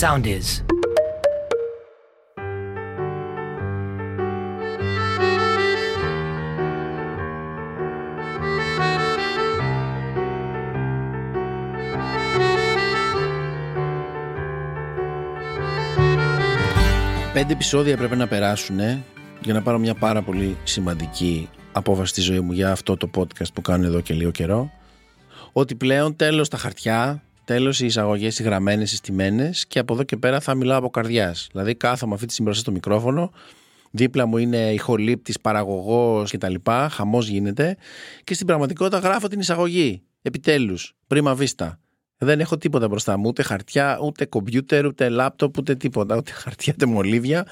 Sound is. Πέντε επεισόδια πρέπει να περάσουν για να πάρω μια πάρα πολύ σημαντική απόφαση στη ζωή μου για αυτό το podcast που κάνω εδώ και λίγο καιρό. Ότι πλέον τέλος τα χαρτιά, τέλος οι εισαγωγές, οι γραμμένες, οι στιμένες και από εδώ και πέρα θα μιλάω από καρδιάς. Δηλαδή κάθομαι αυτή τη στιγμή στο μικρόφωνο, δίπλα μου είναι ηχολήπτης, παραγωγός κτλ. Χαμός γίνεται και στην πραγματικότητα γράφω την εισαγωγή. Επιτέλους, πρίμα βίστα. Δεν έχω τίποτα μπροστά μου, ούτε χαρτιά, ούτε κομπιούτερ, ούτε λάπτοπ, ούτε τίποτα, ούτε χαρτιά, ούτε μολύβια.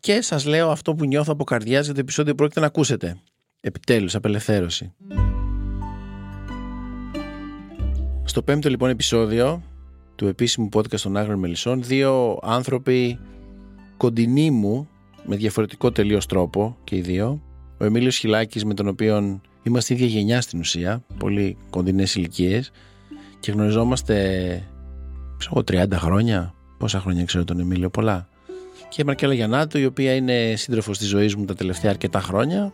Και σας λέω αυτό που νιώθω από καρδιάς για το επεισόδιο που πρόκειται να ακούσετε. Επιτέλους, απελευθέρωση. Στο πέμπτο λοιπόν επεισόδιο του επίσημου podcast των Άγρων Μελισσών, δύο άνθρωποι κοντινοί μου, με διαφορετικό τελείως τρόπο και οι δύο. Ο Εμίλιος Χιλάκης με τον οποίο είμαστε ίδια γενιά στην ουσία, πολύ κοντινές ηλικίες και γνωριζόμαστε ξέρω 30 χρόνια. Πόσα χρόνια ξέρω τον Εμίλιο, πολλά. Και η Μαρκέλα Γιαννάτου, η οποία είναι σύντροφος της ζωής μου τα τελευταία αρκετά χρόνια.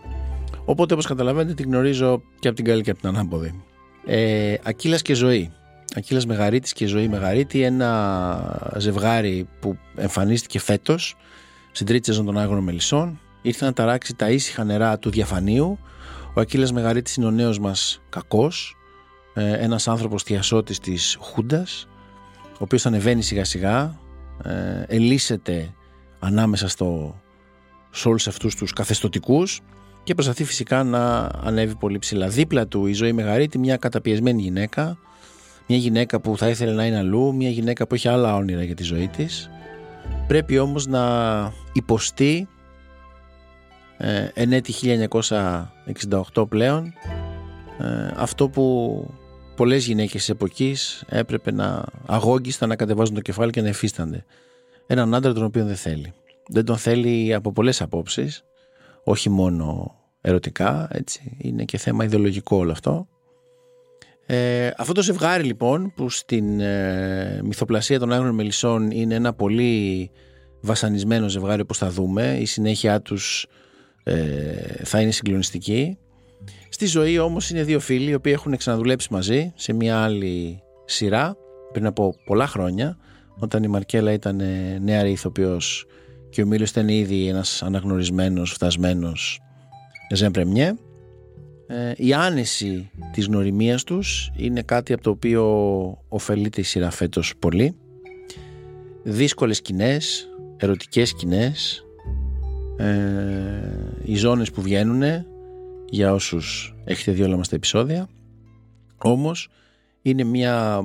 Οπότε, όπως καταλαβαίνετε, την γνωρίζω και από την καλή και από την ανάποδη. Ε, Ακύλας και ζωή. Ακύλας Μεγαρίτης και ζωή Μεγαρίτη, ένα ζευγάρι που εμφανίστηκε φέτος στην τρίτη σεζόν των Άγρων Μελισσών. Ήρθε να ταράξει τα ήσυχα νερά του διαφανείου. Ο Ακύλας Μεγαρίτης είναι ο νέος μας κακός, ε, ένας άνθρωπος θειασότης της Χούντας ο οποίος ανεβαίνει σιγά σιγά ε, ελίσσεται ανάμεσα στο, σε όλους αυτούς τους καθεστοτικούς και προσπαθεί φυσικά να ανέβει πολύ ψηλά. Δίπλα του η ζωή Μεγαρίτη, μια καταπιεσμένη γυναίκα, μια γυναίκα που θα ήθελε να είναι αλλού, μια γυναίκα που έχει άλλα όνειρα για τη ζωή της. Πρέπει όμως να υποστεί ε, εν έτη 1968 πλέον ε, αυτό που πολλές γυναίκες τη εποχής έπρεπε να αγόγγιστα να κατεβάζουν το κεφάλι και να εφίστανται. Έναν άντρα τον οποίο δεν θέλει. Δεν τον θέλει από πολλές απόψεις, όχι μόνο ερωτικά, έτσι. Είναι και θέμα ιδεολογικό όλο αυτό. Ε, αυτό το ζευγάρι λοιπόν που στην ε, μυθοπλασία των Άγνων Μελισσών είναι ένα πολύ βασανισμένο ζευγάρι όπως θα δούμε η συνέχεια τους ε, θα είναι συγκλονιστική Στη ζωή όμως είναι δύο φίλοι οι οποίοι έχουν ξαναδουλέψει μαζί σε μια άλλη σειρά πριν από πολλά χρόνια όταν η Μαρκέλα ήταν ε, νεαρή ηθοποιός και ο Μίλος ήταν ήδη ένας αναγνωρισμένος, φτασμένος Ζεν Πρεμιέ. Ε, η άνεση της γνωριμίας τους είναι κάτι από το οποίο ωφελείται η σειρά φέτος πολύ. Δύσκολες σκηνές, ερωτικές σκηνές, ε, οι ζώνες που βγαίνουν για όσους έχετε δει όλα μας τα επεισόδια όμως είναι μια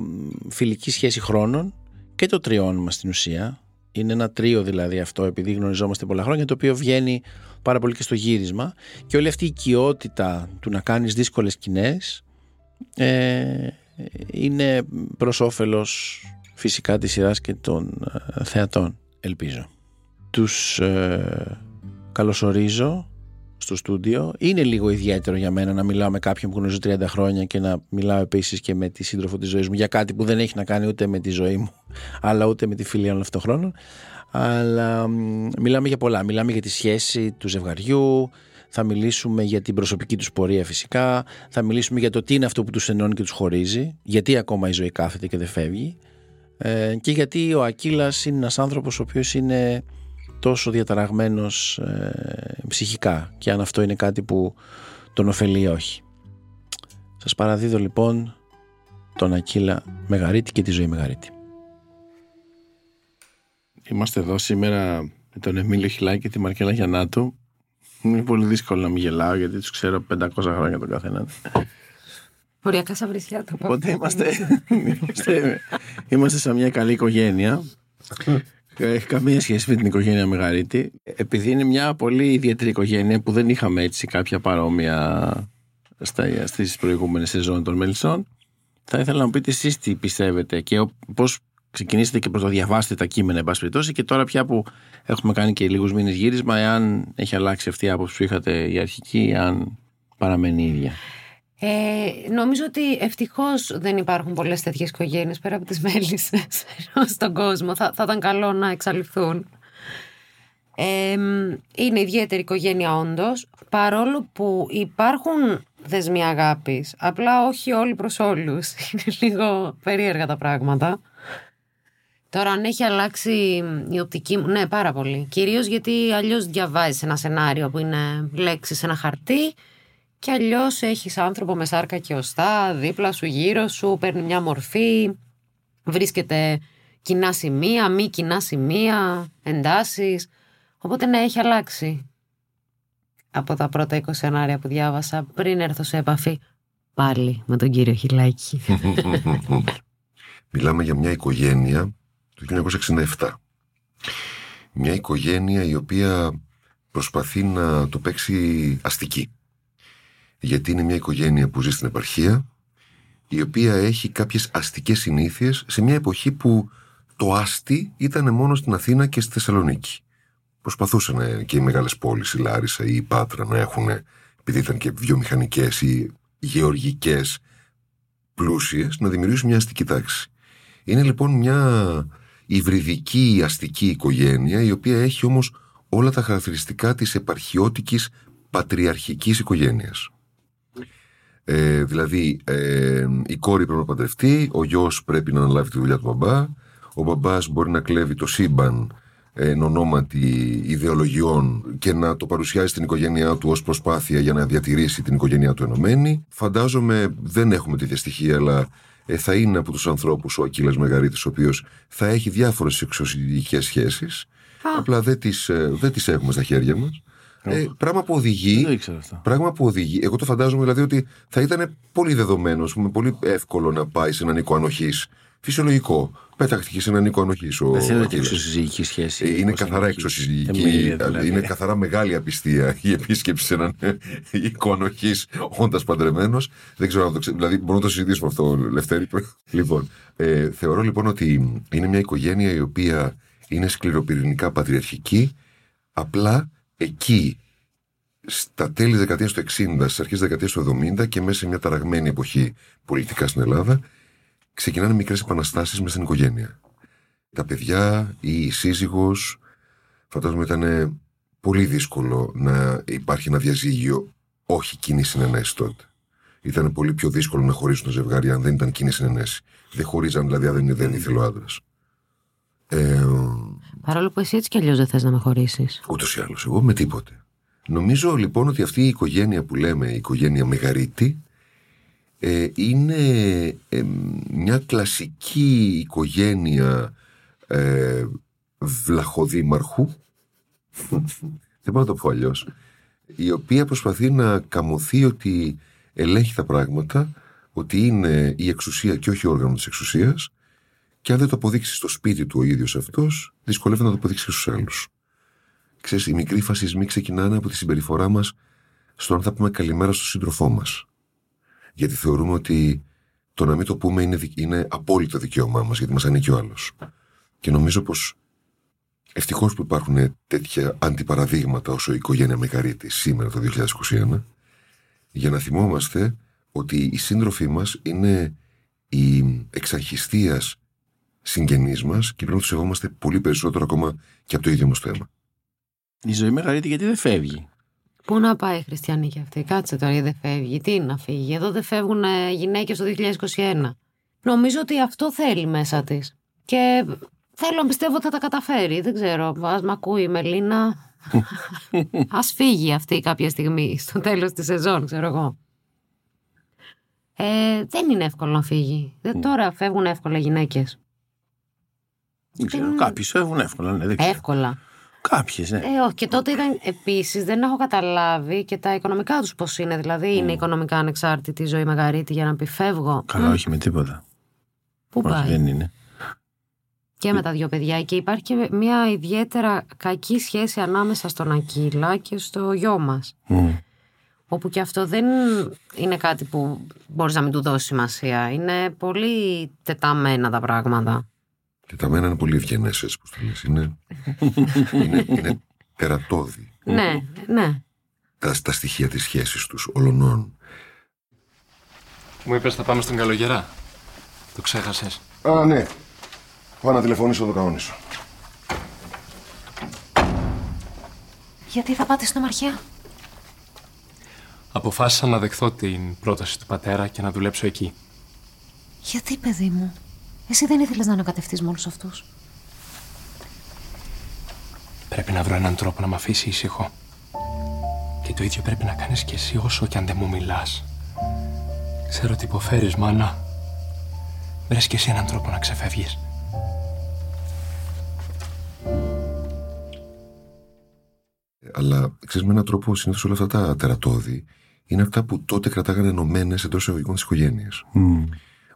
φιλική σχέση χρόνων και το τριών μας στην ουσία είναι ένα τρίο δηλαδή αυτό επειδή γνωριζόμαστε πολλά χρόνια το οποίο βγαίνει πάρα πολύ και στο γύρισμα. Και όλη αυτή η οικειότητα του να κάνεις δύσκολες σκηνές ε, είναι προς όφελος φυσικά της σειράς και των ε, θεατών ελπίζω. Τους ε, καλωσορίζω στο στούντιο. Είναι λίγο ιδιαίτερο για μένα να μιλάω με κάποιον που γνωρίζω 30 χρόνια και να μιλάω επίσης και με τη σύντροφο της ζωής μου για κάτι που δεν έχει να κάνει ούτε με τη ζωή μου, αλλά ούτε με τη φιλία όλων αυτών των χρόνων. Αλλά μιλάμε για πολλά. Μιλάμε για τη σχέση του ζευγαριού, θα μιλήσουμε για την προσωπική τους πορεία φυσικά, θα μιλήσουμε για το τι είναι αυτό που τους ενώνει και τους χωρίζει, γιατί ακόμα η ζωή κάθεται και δεν φεύγει. Ε, και γιατί ο Ακύλας είναι ένας άνθρωπος ο οποίος είναι τόσο διαταραγμένος ε, ψυχικά και αν αυτό είναι κάτι που τον ωφελεί ή όχι. Σας παραδίδω λοιπόν τον Ακύλα Μεγαρίτη και τη ζωή Μεγαρίτη. Είμαστε εδώ σήμερα με τον Εμίλιο Χιλάκη και τη Μαρκέλα Γιαννάτου. Είναι πολύ δύσκολο να μην γελάω γιατί τους ξέρω 500 χρόνια τον καθένα. Οριακά σαβρισιά το Οπότε είμαστε, είμαστε, είμαστε σε μια καλή οικογένεια έχει καμία σχέση με την οικογένεια Μεγαρίτη. Επειδή είναι μια πολύ ιδιαίτερη οικογένεια που δεν είχαμε έτσι κάποια παρόμοια στις προηγούμενες σεζόν των Μελισσών, θα ήθελα να μου πείτε εσείς τι πιστεύετε και πώς ξεκινήσετε και προ το διαβάσετε τα κείμενα, εν πάση περιπτώσει, και τώρα πια που έχουμε κάνει και λίγους μήνες γύρισμα, εάν έχει αλλάξει αυτή η άποψη που είχατε η αρχική, αν παραμένει η ίδια. Ε, νομίζω ότι ευτυχώς δεν υπάρχουν πολλές τέτοιες οικογένειες πέρα από τις μέλισσες στον κόσμο. Θα, θα ήταν καλό να εξαλειφθούν. Ε, είναι ιδιαίτερη οικογένεια όντως, παρόλο που υπάρχουν δεσμοί αγάπης. Απλά όχι όλοι προς όλους. Είναι λίγο περίεργα τα πράγματα. Τώρα, αν έχει αλλάξει η οπτική μου. Ναι, πάρα πολύ. Κυρίως γιατί αλλιώς διαβάζεις ένα σενάριο που είναι λέξεις σε ένα χαρτί και αλλιώς έχεις άνθρωπο με σάρκα και οστά δίπλα σου, γύρω σου, παίρνει μια μορφή, βρίσκεται κοινά σημεία, μη κοινά σημεία, εντάσεις. Οπότε ναι, έχει αλλάξει από τα πρώτα 20 σενάρια που διάβασα πριν έρθω σε επαφή πάλι με τον κύριο Χιλάκη. Μιλάμε για μια οικογένεια του 1967. Μια οικογένεια η οποία προσπαθεί να το παίξει αστική. Γιατί είναι μια οικογένεια που ζει στην επαρχία, η οποία έχει κάποιες αστικές συνήθειες σε μια εποχή που το άστι ήταν μόνο στην Αθήνα και στη Θεσσαλονίκη. Προσπαθούσαν και οι μεγάλες πόλεις, η Λάρισα ή η Πάτρα να έχουν, επειδή ήταν και βιομηχανικές ή γεωργικές πλούσιες, να δημιουργήσουν μια αστική τάξη. Είναι λοιπόν μια υβριδική αστική οικογένεια η οποία έχει όμως όλα τα χαρακτηριστικά της επαρχιώτικης πατριαρχικής οικογένειας. Ε, δηλαδή ε, η κόρη πρέπει να παντρευτεί, ο γιος πρέπει να αναλάβει τη δουλειά του μπαμπά, ο μπαμπάς μπορεί να κλέβει το σύμπαν εν ονόματι ιδεολογιών και να το παρουσιάζει στην οικογένειά του ως προσπάθεια για να διατηρήσει την οικογένειά του ενωμένη. Φαντάζομαι δεν έχουμε τέτοια στοιχεία, αλλά ε, θα είναι από τους ανθρώπους ο Ακύλας Μεγαρίτης, ο οποίος θα έχει διάφορες εξωσυγικές σχέσεις, απλά δεν τις, ε, δεν τις έχουμε στα χέρια μας. Ε, πράγμα που οδηγεί. Δεν ήξερα αυτό. Πράγμα που οδηγεί. Εγώ το φαντάζομαι δηλαδή ότι θα ήταν πολύ δεδομένο, πούμε, πολύ εύκολο να πάει σε έναν οίκο ανοχής. Φυσιολογικό. Πέταχτηκε σε έναν οίκο ανοχής. Δεν θέλετε εξωσυζυγική σχέση. Ε, είναι καθαρά εξωσυζυγική. Δηλαδή. Είναι καθαρά μεγάλη απιστία η επίσκεψη σε έναν οίκο ανοχής όντας παντρεμένος. Δεν ξέρω αν το ξέρω. Δηλαδή μπορούμε να το συζητήσουμε αυτό, Λευτέρη. λοιπόν, ε, θεωρώ λοιπόν ότι είναι μια οικογένεια η οποία είναι σκληροπυρηνικά πατριαρχική. Απλά εκεί στα τέλη δεκαετίας του 60, στις αρχές δεκαετίας του 70 και μέσα σε μια ταραγμένη εποχή πολιτικά στην Ελλάδα, ξεκινάνε μικρές επαναστάσεις μέσα στην οικογένεια. Τα παιδιά ή η σύζυγος, φαντάζομαι ήταν πολύ δύσκολο να υπάρχει ένα διαζύγιο όχι κοινή συνενέση τότε. Ήταν πολύ πιο δύσκολο να χωρίσουν το ζευγάρι αν δεν ήταν κοινή συνενέση. Δεν χωρίζαν δηλαδή αν δεν, δεν ήθελε ο άντρας. Ε, Παρόλο που εσύ έτσι κι αλλιώς δεν θες να με χωρίσεις. Ούτως ή άλλως, εγώ με τίποτε. Νομίζω λοιπόν ότι αυτή η οικογένεια που λέμε, η οικογένεια Μεγαρίτη, ε, είναι ε, μια κλασική οικογένεια ε, βλαχοδήμαρχου, δεν μπορώ να το πω αλλιώς, η οποία προσπαθεί να καμωθεί ότι ελέγχει τα πράγματα, ότι είναι η εξουσία και όχι όργανος της εξουσίας και αν δεν το αποδείξεις στο σπίτι του ο ίδιος αυτός, δυσκολεύεται να το αποδείξεις και στους άλλους. Ξέρεις, οι μικροί φασισμοί ξεκινάνε από τη συμπεριφορά μας στο αν θα πούμε καλημέρα στον σύντροφό μας. Γιατί θεωρούμε ότι το να μην το πούμε είναι, είναι απόλυτο δικαίωμά μας, γιατί μας ανήκει ο άλλος. Και νομίζω πως ευτυχώς που υπάρχουν τέτοια αντιπαραδείγματα όσο η οικογένεια Μεγαρίτη σήμερα το 2021, για να θυμόμαστε ότι οι σύντροφοί μας είναι η εξαρχιστίας συγγενείς μας και πρέπει να τους σεβόμαστε πολύ περισσότερο ακόμα και από το ίδιο μας θέμα. Η ζωή μεγαλύτερη γιατί δεν φεύγει; Πού να πάει η χριστιανή και αυτή, κάτσε τώρα γιατί δεν φεύγει. Τι να φύγει, εδώ δεν φεύγουν γυναίκες το 2021. Νομίζω ότι αυτό θέλει μέσα της. Και θέλω να πιστεύω ότι θα τα καταφέρει. Δεν ξέρω, ας μ' ακούει η Μελίνα. Α φύγει αυτή κάποια στιγμή, στο τέλος της σεζόν, ξέρω εγώ. Ε, δεν είναι εύκολο να φύγει. Δεν, τώρα φεύγουν εύκολα γυναίκες. Δεν ξέρω. Κάποιοι φεύγουν εύκολα. Ναι, δεν ξέρω. Εύκολα. Κάποιες, ναι. Ε, όχι. Και τότε ήταν επίσης, δεν έχω καταλάβει και τα οικονομικά τους πώς είναι. Δηλαδή, είναι οικονομικά ανεξάρτητη η ζωή Μεγαρίτη για να πει φεύγω. Καλά, όχι με τίποτα. Πού Όχι, πάει; δεν είναι. Και με τα δύο παιδιά. Και υπάρχει και μια ιδιαίτερα κακή σχέση ανάμεσα στον Ακύλα και στο γιο μας. Μμ. Όπου και αυτό δεν είναι κάτι που μπορείς να μην του δώσεις σημασία. Είναι πολύ τεταμένα τα πράγματα. Και τα μένα είναι πολύ ευγενές, έτσι που το λες. Είναι, είναι, είναι τερατώδη Ναι, ναι. τα, τα στοιχεία της σχέσης τους, ολονών. Μου είπες θα πάμε στον Καλογερά. Το ξέχασες. Α, ναι. Πάω να τηλεφωνήσω το κανόνισο. Γιατί θα πάτε στην Αμαρχιά. Αποφάσισα να δεχθώ την πρόταση του πατέρα και να δουλέψω εκεί. Γιατί, παιδί μου; Εσύ δεν ήθελες να ανακατευτείς με όλους αυτούς; Πρέπει να βρω έναν τρόπο να με αφήσει ήσυχο. Και το ίδιο πρέπει να κάνεις κι εσύ όσο κι αν δεν μου μιλάς. Ξέρω τι υποφέρεις, μάνα. Βρες κι εσύ έναν τρόπο να ξεφεύγεις. Αλλά ξέρεις, με έναν τρόπο συνήθως όλα αυτά τα τερατώδη είναι αυτά που τότε κρατάγανε ενωμένες εντός εισαγωγικών της οικογένειας.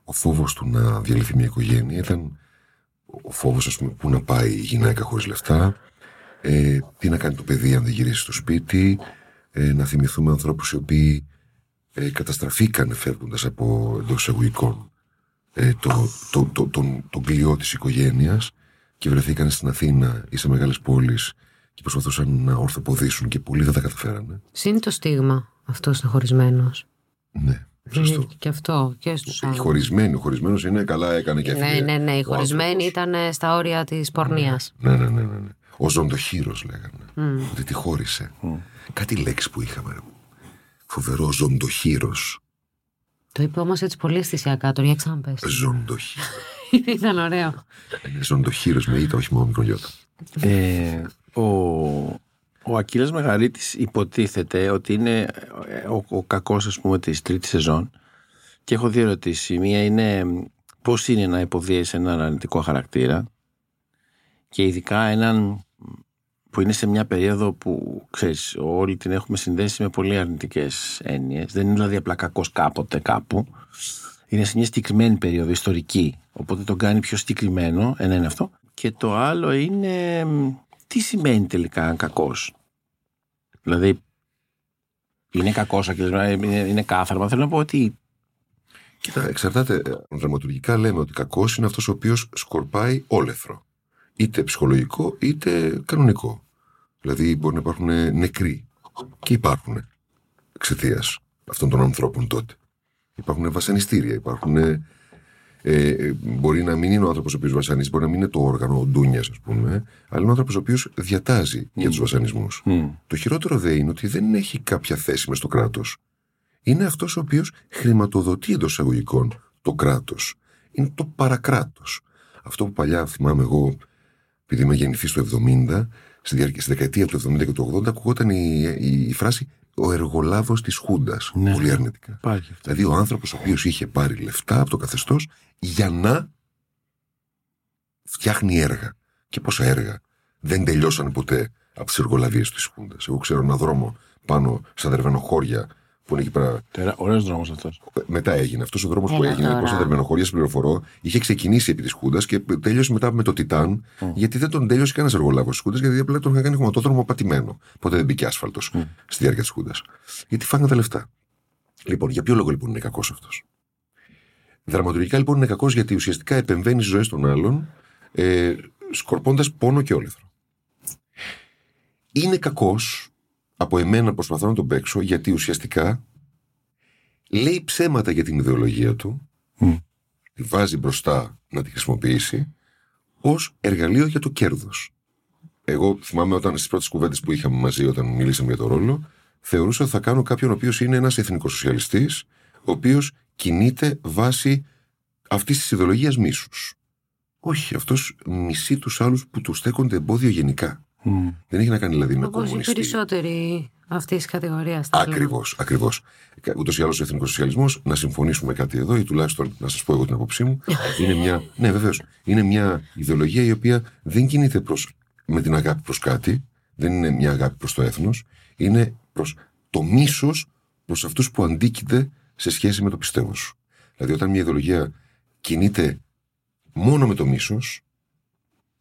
Ο φόβος του να διαλυθεί μια οικογένεια ήταν ο φόβος, ας πούμε, πού να πάει η γυναίκα χωρίς λεφτά, ε, τι να κάνει το παιδί αν δεν γυρίσει στο σπίτι, ε, να θυμηθούμε ανθρώπους οι οποίοι ε, καταστραφήκαν φεύγοντας από εντός εισαγωγικών ε, το, το, το, τον, τον κλειό της οικογένειας και βρεθήκαν στην Αθήνα ή σε μεγάλες πόλεις και προσπαθούσαν να ορθοποδήσουν και πολλοί δεν τα καταφέρανε. Συν το στίγμα αυτός είναι χωρισμένος. Ναι, σωστό. Και αυτό και στους Οι άλλους. χωρισμένοι, ο χωρισμένος είναι καλά, έκανε και Ναι, έφυγε. ναι, ναι. Οι ο χωρισμένοι άνθρωπος. ήταν ε, στα όρια της πορνείας. Ναι, ναι, ναι, ναι, ναι. Ο ζωντοχύρο λέγανε. Ότι τη χώρισε. Κάτι λέξη που είχαμε. ρε. Φοβερό ζωντοχύρο. Το είπε όμως έτσι πολύ αισθησιακά. Το για ξαναπες. Ζωντοχύρο. Ήταν ωραίο. Είναι ζωντοχύρο με ήττα, όχι μόνο μικρολιώτα. Ε, ο, ο Ακύλας Μεγαρίτης υποτίθεται ότι είναι ε, ο, ο κακός ας πούμε της τρίτης σεζόν και έχω δύο ερωτήσεις. Η μία είναι πώς είναι να υποδίεσαι έναν αρνητικό χαρακτήρα και ειδικά έναν που είναι σε μια περίοδο που ξέρεις όλοι την έχουμε συνδέσει με πολύ αρνητικές έννοιες. Δεν είναι δηλαδή απλά κακός κάποτε κάπου. Είναι σε μια συγκεκριμένη περίοδο ιστορική. Οπότε τον κάνει πιο συγκεκριμένο. Ένα είναι αυτό. Και το άλλο είναι μ, τι σημαίνει τελικά κακός; Δηλαδή είναι κακός είναι, είναι κάθαρμα. Θέλω να πω ότι Κοίτα, εξαρτάται. ε, Δραματουργικά λέμε ότι κακός είναι αυτός ο οποίος σκορπάει όλεθρο. Είτε ψυχολογικό είτε κανονικό. Δηλαδή μπορεί να υπάρχουν νεκροί. Και υπάρχουν εξαιτίας αυτών των ανθρώπων τότε. Υπάρχουν βασανιστήρια, υπάρχουν. Ε, ε, μπορεί να μην είναι ο άνθρωπος ο οποίος βασανίζει, μπορεί να μην είναι το όργανο, ο Ντούνιας, ας πούμε, αλλά είναι ο άνθρωπος ο οποίος διατάζει για τους βασανισμούς. Το χειρότερο δε είναι ότι δεν έχει κάποια θέση μες στο κράτος. Είναι αυτός ο οποίος χρηματοδοτεί εντός εισαγωγικών το κράτος. Είναι το παρακράτος. Αυτό που παλιά θυμάμαι εγώ, επειδή είμαι γεννηθής στο 70, στη, διάρκεια, στη δεκαετία του 70 και του 80, ακουγόταν η, η, η φράση ο εργολάβος της Χούντας. Ναι. Πολύ αρνητικά. υπάρχει αυτό. Δηλαδή ο άνθρωπος ο οποίος είχε πάρει λεφτά από το καθεστώς για να φτιάχνει έργα. Και πόσα έργα δεν τελειώσαν ποτέ από τις εργολαβίες της Χούντας. Εγώ ξέρω ένα δρόμο πάνω στα δερβενοχώρια που είναι εκεί πέρα. Τερά- Ωραίος δρόμος αυτός. Μετά έγινε. Αυτός ο δρόμος που Έλα έγινε τώρα. προ τα δερβενοχώρια, πληροφορώ, είχε ξεκινήσει επί της Χούντας και τέλειωσε μετά με το Τιτάν, γιατί δεν τον τέλειωσε κανένας εργολάβος της Χούντας, γιατί απλά τον είχαν κάνει χωματόδρομο πατημένο. Ποτέ δεν μπήκε άσφαλτος στη διάρκεια της Χούντας. Γιατί φάγανε τα λεφτά. Λοιπόν, για ποιο λόγο λοιπόν είναι κακός αυτός; Δραματουργικά λοιπόν είναι κακός γιατί ουσιαστικά επεμβαίνεις στι ζωές των άλλων, ε, σκορπώντας πόνο και όλεθρο. Είναι κακός από εμένα προσπαθώ να τον παίξω γιατί ουσιαστικά λέει ψέματα για την ιδεολογία του, Μμ. τη βάζει μπροστά να τη χρησιμοποιήσει ως εργαλείο για το κέρδος. Εγώ θυμάμαι όταν στις πρώτες κουβέντες που είχαμε μαζί όταν μιλήσαμε για το ρόλο, θεωρούσα ότι θα κάνω κάποιον ο οποίος είναι ένας εθνικοσοσιαλιστής, ο οποίος κινείται βάσει αυτής της ιδεολογίας μίσους. Όχι, αυτός μισεί τους άλλους που του στέκονται εμπόδιο γενικά. Μμ. Δεν έχει να κάνει δηλαδή με Όπως οι κομμουνιστή. περισσότεροι αυτής της κατηγορίας. Ακριβώς, ακριβώς. Ούτως ή άλλως ο εθνικοσοσιαλισμό, να συμφωνήσουμε κάτι εδώ, ή τουλάχιστον να σας πω εγώ την άποψή μου, είναι μια. Ναι, βεβαίως. Είναι μια ιδεολογία η οποία δεν κινείται προς, με την αγάπη προς κάτι, δεν είναι μια αγάπη προς το έθνος, είναι προς το μίσος προς αυτούς που αντίκειται σε σχέση με το πιστεύω σου. Δηλαδή, όταν μια ιδεολογία κινείται μόνο με το μίσος,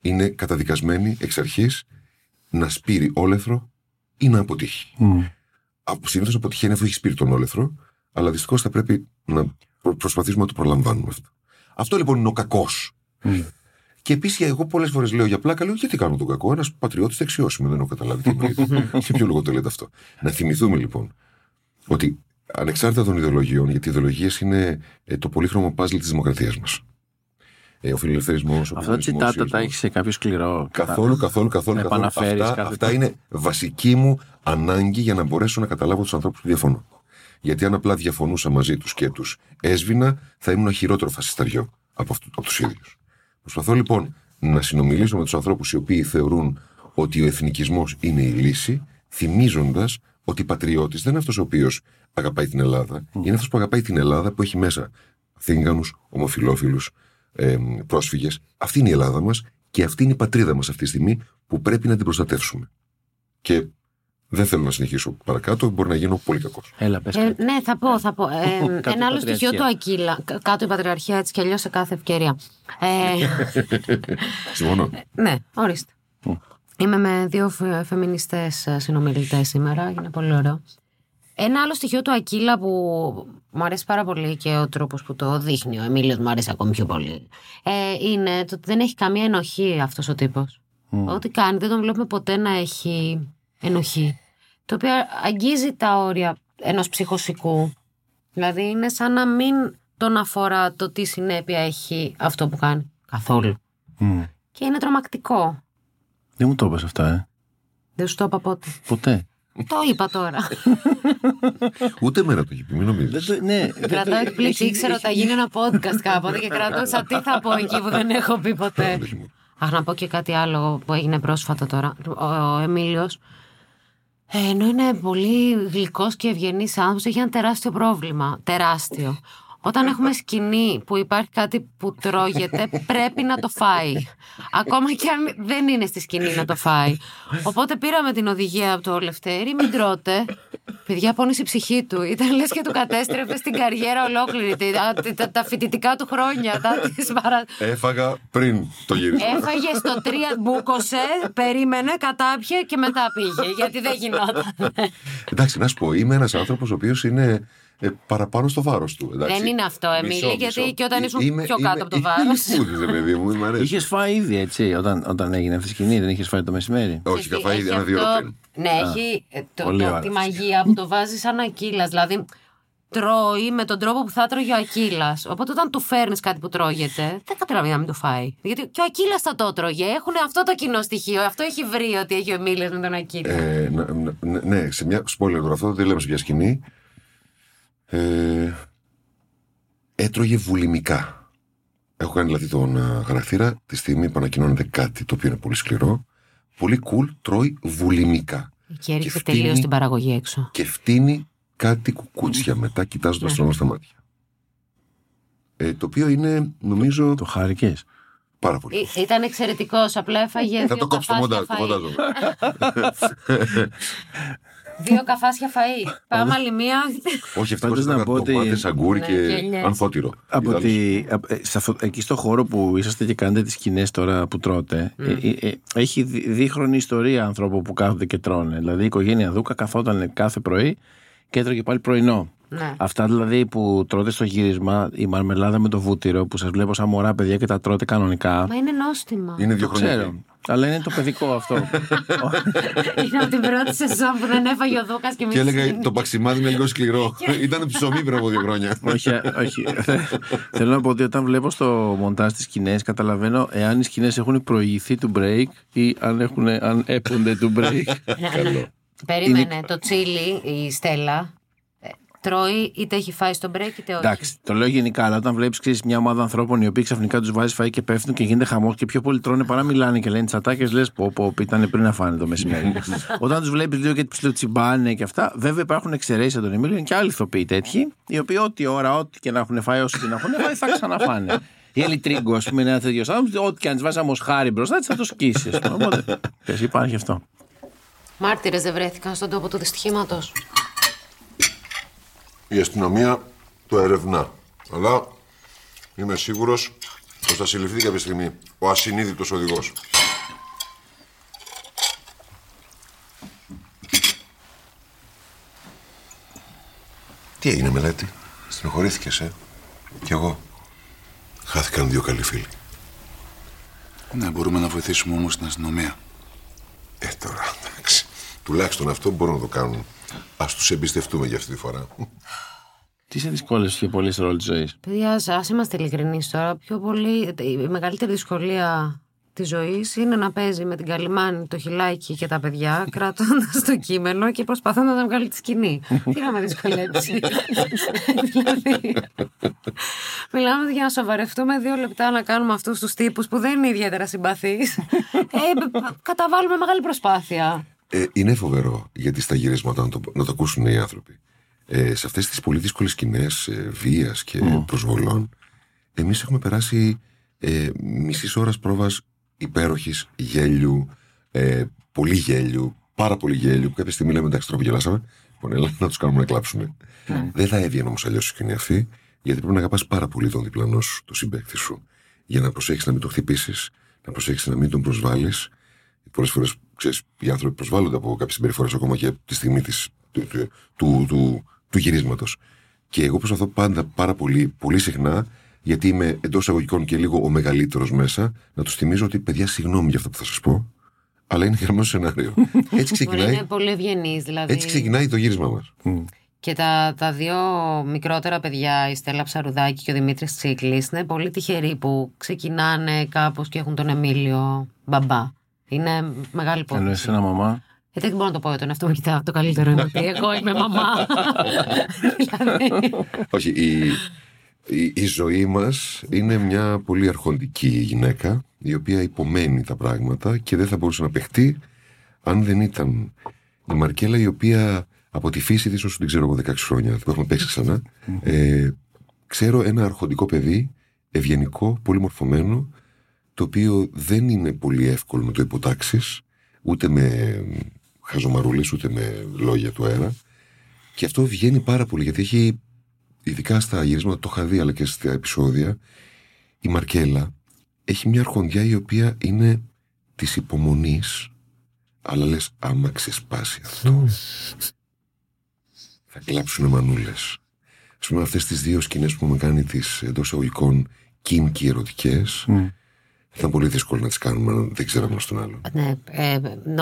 είναι καταδικασμένη εξ αρχής να σπείρει όλεθρο ή να αποτύχει Μμ. συνήθως αποτυχαίνει αφού έχει σπείρει τον όλεθρο, αλλά δυστυχώς θα πρέπει να προ- προσπαθήσουμε να το προλαμβάνουμε αυτό. Αυτό λοιπόν είναι ο κακός. Μμ. Και επίσης, εγώ πολλές φορές λέω για πλάκα, λέω γιατί κάνω τον κακό. Ένας πατριώτης δεξιός είμαι, δεν έχω καταλάβει τι εννοείται. Για ποιο λόγο το λέτε αυτό. Να θυμηθούμε λοιπόν ότι ανεξάρτητα των ιδεολογιών, γιατί οι ιδεολογίες είναι ε, το πολύχρωμο πάζλ της δημοκρατίας μας. Ε, ο φιλελευθερισμός. Αυτά τα τσιτάτα τα έχεις σε κάποιο σκληρό. Καθόλου, καθόλου, καθόλου. Να καθόλου. επαναφέρεις Αυτά, κάθε αυτά είναι βασική μου ανάγκη για να μπορέσω να καταλάβω τους ανθρώπους που διαφωνώ. Γιατί αν απλά διαφωνούσα μαζί τους και τους έσβηνα, θα ήμουν χειρότερο φασισταριό από, αυτού- από τους ίδιους. Προσπαθώ λοιπόν να συνομιλήσω με τους ανθρώπους οι οποίοι θεωρούν ότι ο εθνικισμός είναι η λύση, θυμίζοντας ότι η πατριώτης δεν είναι αυτός ο οποίος αγαπάει την Ελλάδα, είναι αυτός που αγαπάει την Ελλάδα που έχει μέσα Αθήγανου, ομοφυλόφιλου, ε, πρόσφυγες. Αυτή είναι η Ελλάδα μας και αυτή είναι η πατρίδα μας αυτή τη στιγμή που πρέπει να την προστατεύσουμε. Και δεν θέλω να συνεχίσω παρακάτω, μπορεί να γίνω πολύ κακός. Έλα, πες Ε, κάτι. ναι, θα πω, θα πω. Ε, Κάτω η ένα άλλο στοιχείο Πατριαρχία. του Ακύλα. Κα- Κάτω η Πατριαρχία έτσι κι αλλιώς σε κάθε ευκαιρία. Ε, Συμφωνώ. ναι, ορίστε. Είμαι με δύο φε, φεμινιστές ε, συνομιλητές σήμερα, είναι πολύ ωραίο. Ένα άλλο στοιχείο του Ακύλα που μου αρέσει πάρα πολύ και ο τρόπος που το δείχνει ο Εμίλιος μου αρέσει ακόμη πιο πολύ ε, είναι το ότι δεν έχει καμία ενοχή αυτός ο τύπος. Ό,τι κάνει δεν τον βλέπουμε ποτέ να έχει ενοχή. Το οποίο αγγίζει τα όρια ενός ψυχοσικού. Δηλαδή είναι σαν να μην τον αφορά το τι συνέπεια έχει αυτό που κάνει. Καθόλου. Μμ. Και είναι τρομακτικό. Δεν μου το είπες αυτά, ε. Δεν σου το είπα πότε. Ποτέ. Το είπα τώρα. Ούτε εμένα το έχει πει, μην νομίζεις. Δεν το- ναι, δεν Κρατάω το- εκπλήξη. έχει- Ήξερα ότι θα γίνει ένα podcast κάποτε και κρατούσα τι θα πω εκεί που δεν έχω πει ποτέ. Αχ, να πω και κάτι άλλο που έγινε πρόσφατα τώρα. Ο, ο Εμίλιος. Ε, ενώ είναι πολύ γλυκός και ευγενής άνθρωπος, έχει ένα τεράστιο πρόβλημα. Τεράστιο. Όταν έχουμε σκηνή που υπάρχει κάτι που τρώγεται, πρέπει να το φάει. Ακόμα και αν δεν είναι στη σκηνή να το φάει. Οπότε πήραμε την οδηγία από το Λευτέρη, μην τρώτε. Παιδιά, πόνισε η ψυχή του. Ήταν λες και του κατέστρεφε την καριέρα ολόκληρη. Τα, τα, τα φοιτητικά του χρόνια. Τα, τις παρα... Έφαγα πριν το γύρισμα. Έφαγε στο τρία, μπούκοσε, περίμενε, κατάπιε και μετά πήγε. Γιατί δεν γινόταν. Εντάξει, να σου πω, είμαι ένας άνθρωπος ο οποίος είναι ε, παραπάνω στο βάρος του. εντάξει. Δεν είναι αυτό, Εμίλη, Μισό, γιατί μισό. και όταν Ε, ήσουν είμαι- πιο είμαι- κάτω από το βάρος. Είμαι φούδης, ρε παιδί μου, μ' αρέσει. Είχες φάει ήδη, έτσι, όταν, όταν έγινε αυτή η σκηνή, δεν είχες φάει το μεσημέρι; Όχι, είχα φάει Έχει ένα δύο αυτό- ώρα πριν. Ναι, έχει ε, το, πολύ το- ωραία τη αυτή. μαγεία που το βάζει σαν ακύλας. Δηλαδή, τρώει με τον τρόπο που θα τρώγε ο ακύλας. Οπότε, όταν του φέρνεις κάτι που τρώγεται, δεν καταλαβαίνει να μην το φάει. Γιατί και ο ακύλας θα το τρώγε. Έχουν αυτό το κοινό στοιχείο. Αυτό έχει βρει ότι έχει ο Εμίλιο με τον ακύλα. Ε, να- να- ναι, ναι, σε μια spoiler τώρα αυτό, δεν λέμε σε μια σκηνή. Ε, έτρωγε βουλημικά. Έχω κάνει δηλαδή τον α, χαρακτήρα τη στιγμή που ανακοινώνεται κάτι το οποίο είναι πολύ σκληρό. Πολύ cool, τρώει βουλημικά. και έριξε φτύνει- τελείω την παραγωγή έξω. Και φτύνει κάτι κουκούτσια μετά, κοιτάζοντας Ναι. τον άλλον στα μάτια. Ε, το οποίο είναι, νομίζω, Το χάρηκε. πάρα πολύ. Ή- Ήταν εξαιρετικός. Απλά έφαγε. Θα δύο το κόψω το καφάσια μοντάζ. Το φαΐ. μοντάζω. Δύο καφάσια φαΐ. Πάμε άλλη μία. Όχι, αυτό Πάντως είναι να πω ότι- πατέ, σαγκούρι Ναι, και γέλιες. ανθότυρο. Από Ιδάλλως. τη, απ- ε, σε αυτό- εκεί στο χώρο που είσαστε και κάνετε τις σκηνές τώρα που τρώτε ε, ε, ε, έχει δι- δίχρονη ιστορία ανθρώπου που κάθονται και τρώνε δηλαδή η οικογένεια Δούκα καθόταν κάθε πρωί και έτρωγε πάλι πρωινό Ναι. Αυτά δηλαδή που τρώτε στο γύρισμα, η μαρμελάδα με το βούτυρο που σας βλέπω σαν μωρά παιδιά και τα τρώτε κανονικά. Μα είναι νόστιμα. Είναι δύο Το χρόνια. Ξέρω. Αλλά είναι το παιδικό αυτό. Είναι από την πρώτη σεζόν που δεν έφαγε ο Δούκας και Και εμεί. έλεγα το παξιμάδι είναι λίγο σκληρό. Ήταν ψωμί πριν από δύο χρόνια. όχι, όχι. Θέλω να πω ότι όταν βλέπω στο μοντάζ τις σκηνές καταλαβαίνω εάν οι σκηνές έχουν προηγηθεί του break ή αν, έχουν, αν έπονται του break. Περίμενε. Το τσίλι, η Στέλλα, ε, τρώει είτε έχει φάει στο break είτε όχι. Εντάξει, το λέω γενικά, αλλά όταν βλέπεις μια ομάδα ανθρώπων οι οποίοι ξαφνικά τους βάζεις φαΐ και πέφτουν και γίνεται χαμός και πιο πολύ τρώνε παρά μιλάνε και λένε τσατάκε, λες πω, πω, ήταν πριν να φάνε το μεσημέρι. όταν τους βλέπεις λίγο και τους τσιμπάνε και αυτά, βέβαια υπάρχουν εξαιρέσεις από τον Εμίλιο, είναι και άλλοι ηθοποιοί τέτοιοι, οι οποίοι ό,τι ώρα, ό,τι και να έχουν φάει, όσο και να έχουν φάει, θα ξαναφάνε. Η Έλλη Τρίγκο, ας πούμε, είναι ένα τέτοιος άνθρωπος, ό,τι και αν τη βάζεις χάρη μπροστά τη, θα το σκίσει. ας πούμε. Οπότε, πες, υπάρχει αυτό. Μάρτυρες δεν βρέθηκαν στον τόπο του δυστυχήματος. Η αστυνομία το ερευνά. Αλλά είμαι σίγουρος πως θα συλληφθεί κάποια στιγμή ο ασυνείδητος οδηγός. Τι έγινε, μελέτη; Στενοχωρήθηκες, ε; Κι εγώ. Χάθηκαν δύο καλοί φίλοι. Ναι, μπορούμε να βοηθήσουμε όμως την αστυνομία. Ε, τώρα, εντάξει. Τουλάχιστον αυτό μπορούν να το κάνουν. Α τους εμπιστευτούμε για αυτή τη φορά. Τι σε δυσκόλεψε πιο πολύ στο ρόλο της ζωής; Παιδιά, ας είμαστε ειλικρινείς τώρα. Πιο πολύ, η μεγαλύτερη δυσκολία της ζωής είναι να παίζει με την καλυμάνη, το χιλάκι και τα παιδιά, κρατώντας το κείμενο και προσπαθώντας να βγάλει τη σκηνή. Τι να με δυσκολέψει. δηλαδή. Μιλάμε για να σοβαρευτούμε δύο λεπτά να κάνουμε αυτούς τους τύπους που δεν είναι ιδιαίτερα συμπαθείς. ε, καταβάλουμε μεγάλη προσπάθεια. Ε, είναι φοβερό γιατί στα γυρίσματα να το, να το ακούσουν οι άνθρωποι. Ε, σε αυτές τις πολύ δύσκολες σκηνές ε, βίας και mm. προσβολών, εμείς έχουμε περάσει ε, μισή ώρας πρόβας υπέροχης γέλιου, ε, πολύ γέλιου, πάρα πολύ γέλιου, που κάποια στιγμή λέμε εντάξει, τρόπο γελάσαμε. Λοιπόν, έλα να τους κάνουμε να κλάψουμε. Mm. Δεν θα έβγαινε όμως αλλιώς η σκηνή αυτή, γιατί πρέπει να αγαπάς πάρα πολύ τον διπλανό σου, τον συμπέκτη σου, για να προσέχεις να μην τον χτυπήσεις, να προσέχεις να μην τον προσβάλλεις. Πολλές φορέ οι άνθρωποι προσβάλλονται από κάποιες συμπεριφορές ακόμα και τη στιγμή της, του, του, του, του, του γυρίσματος. Και εγώ προσπαθώ πάντα πάρα πολύ, πολύ συχνά γιατί είμαι εντός εισαγωγικών και λίγο ο μεγαλύτερος μέσα, να τους θυμίζω ότι παιδιά, συγγνώμη για αυτό που θα σας πω, αλλά είναι γραμμένο σενάριο. Έτσι ξεκινάει. είναι πολύ ευγενής, δηλαδή. Έτσι ξεκινάει το γύρισμα μας. Και τα, τα δύο μικρότερα παιδιά, η Στέλλα Ψαρουδάκη και ο Δημήτρης Τσίκλης, είναι πολύ τυχεροί που ξεκινάνε κάπως και έχουν τον Εμίλιο μπαμπά. Είναι μεγάλη υπόθεση. Εννοείς ένα μαμά. Ε, δεν μπορώ να το πω για τον εαυτό μου, κοιτάω. Το καλύτερο είναι ότι εγώ είμαι μαμά. δηλαδή. Όχι, η, η, η ζωή μας είναι μια πολύ αρχοντική γυναίκα η οποία υπομένει τα πράγματα και δεν θα μπορούσε να παιχτεί αν δεν ήταν η Μαρκέλα η οποία από τη φύση της όσο την ξέρω εγώ 16 χρόνια που έχουμε παίξει ξανά ε, ξέρω ένα αρχοντικό παιδί ευγενικό, πολύ μορφωμένο το οποίο δεν είναι πολύ εύκολο να το υποτάξεις ούτε με χαζομαρούλες ούτε με λόγια του αέρα και αυτό βγαίνει πάρα πολύ γιατί έχει ειδικά στα γυρίσματα το είχα δει αλλά και στα επεισόδια η Μαρκέλα έχει μια αρχοντιά η οποία είναι της υπομονής αλλά λες άμα ξεσπάσει αυτό θα κλάψουν μανούλες ας πούμε αυτές τις δύο σκηνές που έχουμε κάνει τις εντός εισαγωγικών κιν και ερωτικές mm. Ήταν πολύ δύσκολο να τις κάνουμε αν δεν ξέραμε ένα τον άλλο ναι, ε,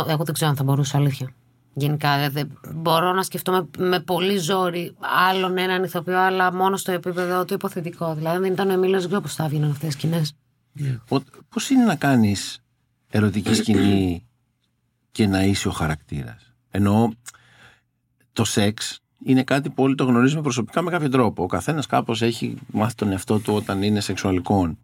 εγώ δεν ξέρω αν θα μπορούσα αλήθεια Γενικά δεν μπορώ να σκεφτώ με, πολύ ζόρι άλλον έναν ηθοποιό, αλλά μόνο στο επίπεδο του υποθετικό. Δηλαδή, αν δεν ήταν ο Εμίλιος, δεν ξέρω πώς θα έβγαιναν αυτές τι σκηνές; Πώς είναι να κάνεις ερωτική σκηνή και να είσαι ο χαρακτήρας; Εννοώ το σεξ είναι κάτι που όλοι το γνωρίζουμε προσωπικά με κάποιο τρόπο. Ο καθένας κάπως έχει μάθει τον εαυτό του όταν είναι σεξουαλικό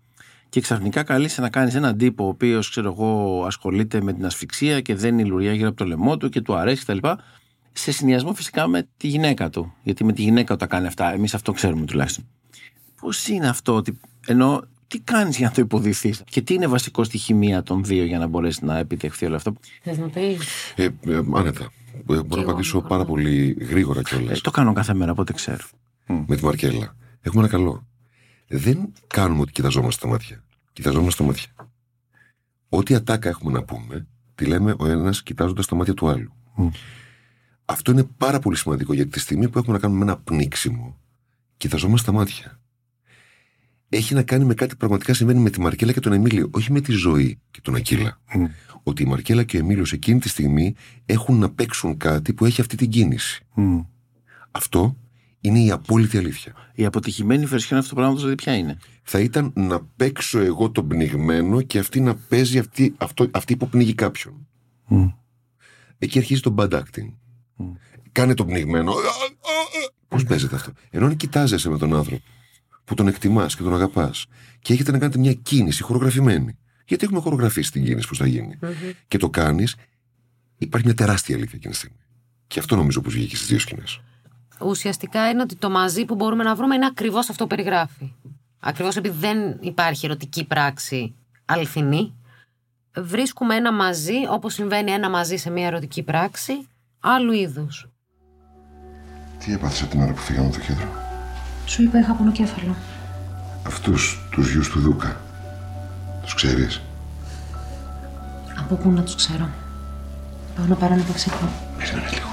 και ξαφνικά καλείσαι να κάνεις έναν τύπο ο οποίος, ξέρω εγώ, ασχολείται με την ασφυξία και δένει λουριά γύρω από το λαιμό του και του αρέσει κτλ. Σε συνδυασμό φυσικά με τη γυναίκα του. Γιατί με τη γυναίκα του τα κάνει αυτά. Εμείς αυτό ξέρουμε τουλάχιστον. Πώς είναι αυτό, ότι, ενώ τι κάνεις για να το υποδηθείς και τι είναι βασικό στη χημεία των δύο για να μπορέσει να επιτευχθεί όλο αυτό; Θες να πεις; Ε, ε, άνετα. Ε, μπορώ να απαντήσω πάρα πολύ γρήγορα κιόλας. Ε, το κάνω κάθε μέρα, οπότε ξέρω. Με τη Μαρκέλα. Έχουμε ένα καλό δεν κάνουμε ότι κοιταζόμαστε στα μάτια. Κοιταζόμαστε στα μάτια. Ό,τι ατάκα έχουμε να πούμε, τη λέμε ο ένας κοιτάζοντας τα μάτια του άλλου. Αυτό είναι πάρα πολύ σημαντικό γιατί τη στιγμή που έχουμε να κάνουμε ένα πνίξιμο, κοιταζόμαστε στα μάτια. Έχει να κάνει με κάτι που πραγματικά συμβαίνει με τη Μαρκέλα και τον Εμίλιο, όχι με τη ζωή και τον Ακύλα. Ότι η Μαρκέλα και ο Εμίλιος εκείνη τη στιγμή έχουν να παίξουν κάτι που έχει αυτή την κίνηση. Αυτό είναι η απόλυτη αλήθεια. Η αποτυχημένη βερσιόν αυτού του πράγματος δηλαδή ποια είναι; Θα ήταν να παίξω εγώ τον πνιγμένο και αυτή να παίζει αυτή, αυτό, αυτή που πνίγει κάποιον. Mm. Εκεί αρχίζει το bad acting. Mm. Κάνε τον πνιγμένο. Πώς παίζεται αυτό; Ενώ αν κοιτάζεσαι με τον άνθρωπο που τον εκτιμάς και τον αγαπάς και έχετε να κάνετε μια κίνηση χορογραφημένη. Γιατί έχουμε χορογραφήσει την κίνηση που θα γίνει. Mm-hmm. Και το κάνεις, υπάρχει μια τεράστια αλήθεια εκείνη τη στιγμή. Και αυτό νομίζω πω βγήκε στις δύο σκηνές ουσιαστικά είναι ότι το μαζί που μπορούμε να βρούμε είναι ακριβώς αυτό που περιγράφει. Ακριβώς επειδή δεν υπάρχει ερωτική πράξη αληθινή, βρίσκουμε ένα μαζί, όπως συμβαίνει ένα μαζί σε μια ερωτική πράξη, άλλου είδους. Τι έπαθες από την ώρα που φύγαμε το κέντρο; Σου είπα είχα πονοκέφαλο. Αυτούς, τους γιους του Δούκα. Τους ξέρεις; Από πού να τους ξέρω; Πάω να πάρω ένα ταξικό. Περίμενε λίγο.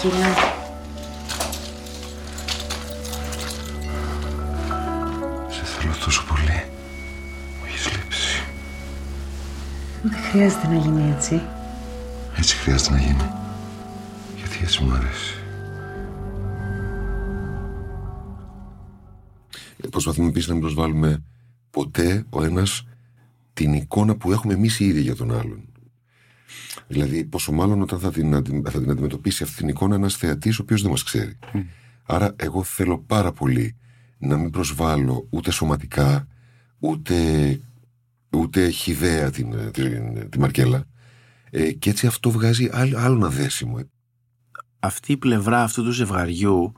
Κιλά. Σε θέλω τόσο πολύ. Μου έχεις λείψει. Δεν χρειάζεται να γίνει έτσι. Έτσι χρειάζεται να γίνει. Γιατί έτσι μου αρέσει. Ε, Προσπαθούμε επίσης να μην προσβάλλουμε ποτέ ο ένας την εικόνα που έχουμε εμείς οι ίδιοι για τον άλλον. Δηλαδή, πόσο μάλλον όταν θα την, αντι- θα την αντιμετωπίσει αυτή την εικόνα ένας θεατής ο οποίος δεν μας ξέρει. Άρα, εγώ θέλω πάρα πολύ να μην προσβάλλω ούτε σωματικά, ούτε, ούτε χιδέα την, την, τη Μαρκέλα. Ε, και έτσι αυτό βγάζει άλλο, άλλο ένα δέσιμο. Αυτή η πλευρά αυτού του ζευγαριού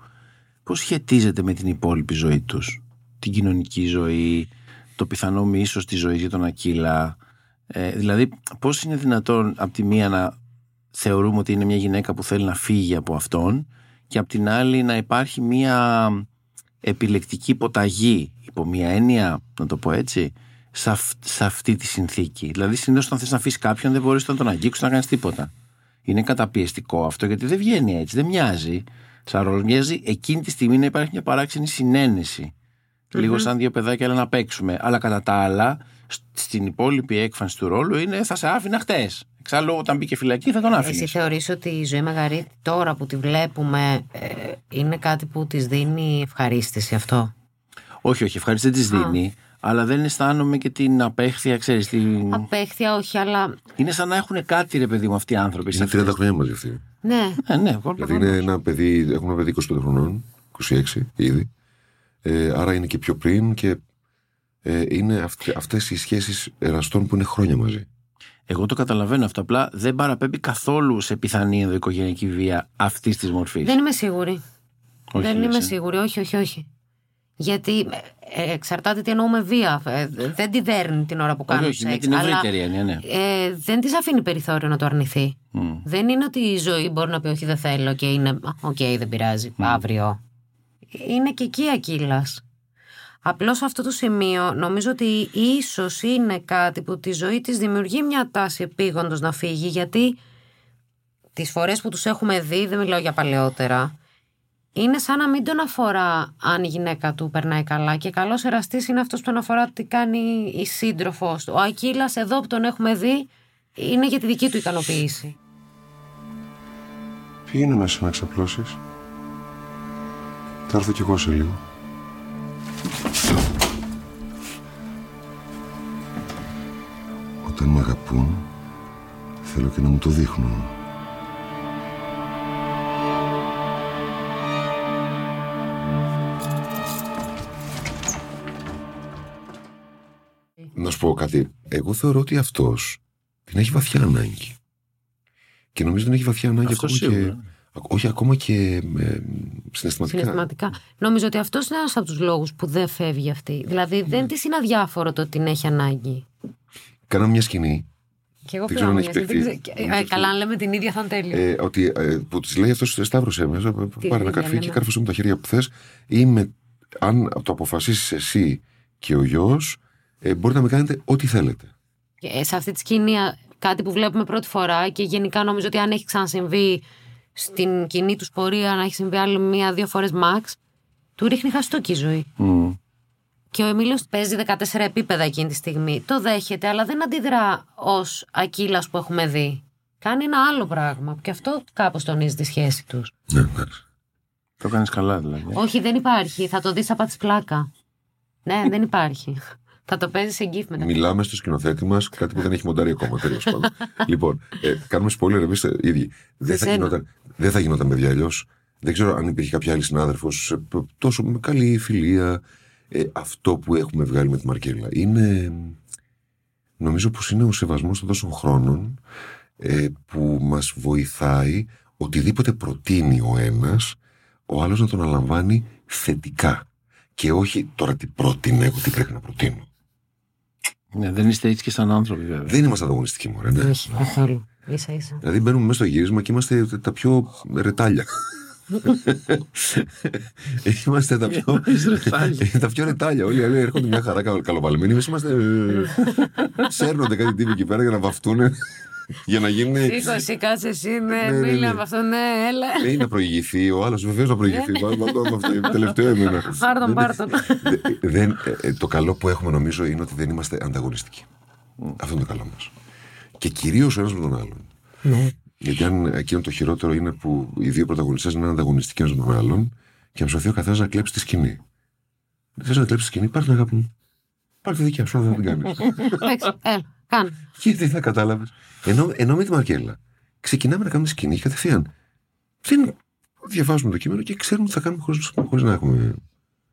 πώς σχετίζεται με την υπόλοιπη ζωή τους; Την κοινωνική ζωή, το πιθανό μίσος της ζωής για τον Ακύλα. Ε, δηλαδή πώς είναι δυνατόν από τη μία να θεωρούμε ότι είναι μια γυναίκα που θέλει να φύγει από αυτόν και από την άλλη να υπάρχει μια επιλεκτική υποταγή υπό μια έννοια, να το πω έτσι, σε, αυ- σε αυτή τη συνθήκη. Δηλαδή συνήθως όταν θες να αφήσεις κάποιον δεν μπορείς να τον αγγίξεις να κάνεις τίποτα. Είναι καταπιεστικό αυτό γιατί δεν βγαίνει έτσι, δεν μοιάζει. Σαν ρόλος μοιάζει εκείνη τη στιγμή να υπάρχει μια παράξενη συνένεση. Λίγο σαν δύο παιδάκια αλλά να παίξουμε. Αλλά κατά τα άλλα, σ- στην υπόλοιπη έκφανση του ρόλου είναι θα σε άφηνα χτες. Εξάλλου, όταν μπήκε φυλακή θα τον άφηνες. Εσύ θεωρείς ότι η ζωή Μαγαρίτη τώρα που τη βλέπουμε ε, είναι κάτι που της δίνει ευχαρίστηση αυτό; Όχι, όχι, ευχαριστώ, δεν της δίνει. Αλλά δεν αισθάνομαι και την απέχθεια, ξέρεις. Την... Απέχθεια όχι, αλλά Είναι σαν να έχουν κάτι, ρε παιδί μου, αυτοί οι άνθρωποι. σε Είναι αυτές 30 χρόνια μαζί αυτή. ναι. Ε, ναι, εγώ Δηλαδή είναι ένα παιδί, έχουμε ένα παιδί 25 χρονών, 26 ήδη. Ε, άρα είναι και πιο πριν και ε, είναι αυτ, αυτές οι σχέσεις εραστών που είναι χρόνια μαζί. Εγώ το καταλαβαίνω αυτό. Απλά δεν παραπέμπει καθόλου σε πιθανή ενδοοικογενειακή βία αυτής της μορφής. Δεν είμαι σίγουρη. Όχι, δεν λες, είμαι ε. σίγουρη, όχι, όχι, όχι. Γιατί ε, εξαρτάται τι εννοούμε βία. Ε, δεν τη δέρνει την ώρα που Όχι, κάνει όχι, με σεξ. την αλλά, ευρύτερη έννοια, ναι. ε, δεν της αφήνει περιθώριο να το αρνηθεί. Μμ. Δεν είναι ότι η ζωή μπορεί να πει όχι δεν θέλω και είναι «Α, οκ δεν πειράζει αύριο. Είναι και εκεί ακύλας. Απλώς σε αυτό το σημείο νομίζω ότι ίσως είναι κάτι που τη ζωή της δημιουργεί μια τάση επίγοντος να φύγει γιατί τις φορές που τους έχουμε δει, δεν μιλάω για παλαιότερα, είναι σαν να μην τον αφορά αν η γυναίκα του περνάει καλά και καλός εραστής είναι αυτός που τον αφορά τι κάνει η σύντροφος του. Ο Ακύλας εδώ που τον έχουμε δει είναι για τη δική του ικανοποίηση. Πήγαινε μέσα να ξαπλώσεις; Θα έρθω κι εγώ σε λίγο. Όταν με αγαπούν, θέλω και να μου το δείχνουν. Να σου πω κάτι. Εγώ θεωρώ ότι αυτός την έχει βαθιά ανάγκη. Και νομίζω την έχει βαθιά ανάγκη Αυτό ακόμα σίγουρα. και, όχι ακόμα και ε, συναισθηματικά. Συναισθηματικά. Νομίζω ότι αυτός είναι ένας από τους λόγους που δεν φεύγει αυτή. Δηλαδή δεν της είναι αδιάφορο το ότι την έχει ανάγκη. Κάναμε μια σκηνή Και εγώ Δεν ξέρω αν φύγαμε έχει γιατί παιχτεί. δεν ξέρω- Ε, Καλά, αν λέμε την ίδια θα είναι τέλειο. ε, ότι, ε, που της λέει αυτός Σταύρωσέ με. ε, Πάρε ένα ίδια, καρφί ναι, και ναι. κάρφωσέ μου τα χέρια που θες. Είμαι, αν το αποφασίσεις εσύ και ο γιος, ε, μπορείτε να με κάνετε ό,τι θέλετε. Και, ε, σε αυτή τη σκηνή, α, κάτι που βλέπουμε πρώτη φορά και γενικά νομίζω ότι αν έχει ξανασυμβεί στην κοινή τους πορεία, να έχει συμβεί άλλη μία-δύο φορές max, του ρίχνει χαστούκι η ζωή. Μμ. Και ο Εμίλιος παίζει 14 επίπεδα εκείνη τη στιγμή. Το δέχεται, αλλά δεν αντιδρά ως ακύλας που έχουμε δει. Κάνει ένα άλλο πράγμα. Και αυτό κάπως τονίζει τη σχέση τους. Ναι, εντάξει. Το κάνεις καλά δηλαδή. Όχι, δεν υπάρχει. Θα το δεις θα πάθει πλάκα. Ναι, δεν υπάρχει. Θα το παίζεις σε γκίφ μετά. Μιλάμε στο σκηνοθέτη μας κάτι που δεν έχει μοντάρει ακόμα. Τέλος πάντων. λοιπόν, ε, κάνουμε spoiler εμείς οι ίδιοι. Δεν θα, σένα. γινόταν, δεν θα γινόταν παιδιά αλλιώς. Δεν ξέρω αν υπήρχε κάποια άλλη συνάδελφος τόσο με καλή φιλία. Ε, αυτό που έχουμε βγάλει με τη Μαρκέλα είναι. Νομίζω πως είναι ο σεβασμός των τόσων χρόνων ε, που μας βοηθάει οτιδήποτε προτείνει ο ένας ο άλλος να τον αναλαμβάνει θετικά και όχι τώρα τι πρότεινε εγώ τι πρέπει να προτείνω. Ναι, δεν είστε έτσι και σαν άνθρωποι βέβαια. Δεν είμαστε ανταγωνιστικοί μωρέ, ναι. Όχι, καθόλου. σα ίσα. Δηλαδή μπαίνουμε μέσα στο γύρισμα και είμαστε τα πιο ρετάλια. είμαστε τα πιο. Εμείς ρετάλια. τα πιο ρετάλια. Όλοι οι άλλοι έρχονται μια χαρά καλο- καλοπαλμένοι. Εμεί είμαστε. ε, Σέρνονται κάτι τύποι εκεί πέρα για να βαφτούν. Για να γίνουν. Σήκωσε, κάτσε εσύ, ναι, ναι, ναι. μίλα με αυτό, ναι, έλα. Ε, να προηγηθεί, ο άλλος βεβαίως να προηγηθεί. Μα- μα- μα- αυτό είναι τελευταίο εμένα. Πάρτον, πάρτον. Δε- δεν, ε, ε, το καλό που έχουμε νομίζω είναι ότι δεν είμαστε ανταγωνιστικοί. Αυτό είναι το καλό μας. Και κυρίως ο ένας με τον άλλον. Ναι. Γιατί αν εκείνο το χειρότερο είναι που οι δύο πρωταγωνιστές είναι ανταγωνιστικοί ένας με τον άλλον και προσπαθεί ο καθένας να κλέψει τη σκηνή. Δεν θες να κλέψεις τη σκηνή, πάρει την αγάπη μου. Πάρει τη δικιά σου, αν δεν την κάνεις. Εντάξει, έλα, κάνε. Και τι θα κατάλαβες. Ενώ, ενώ με τη Μαρκέλα ξεκινάμε να κάνουμε τη σκηνή και κατευθείαν. Δεν διαβάζουμε το κείμενο και ξέρουμε τι θα κάνουμε χωρίς να έχουμε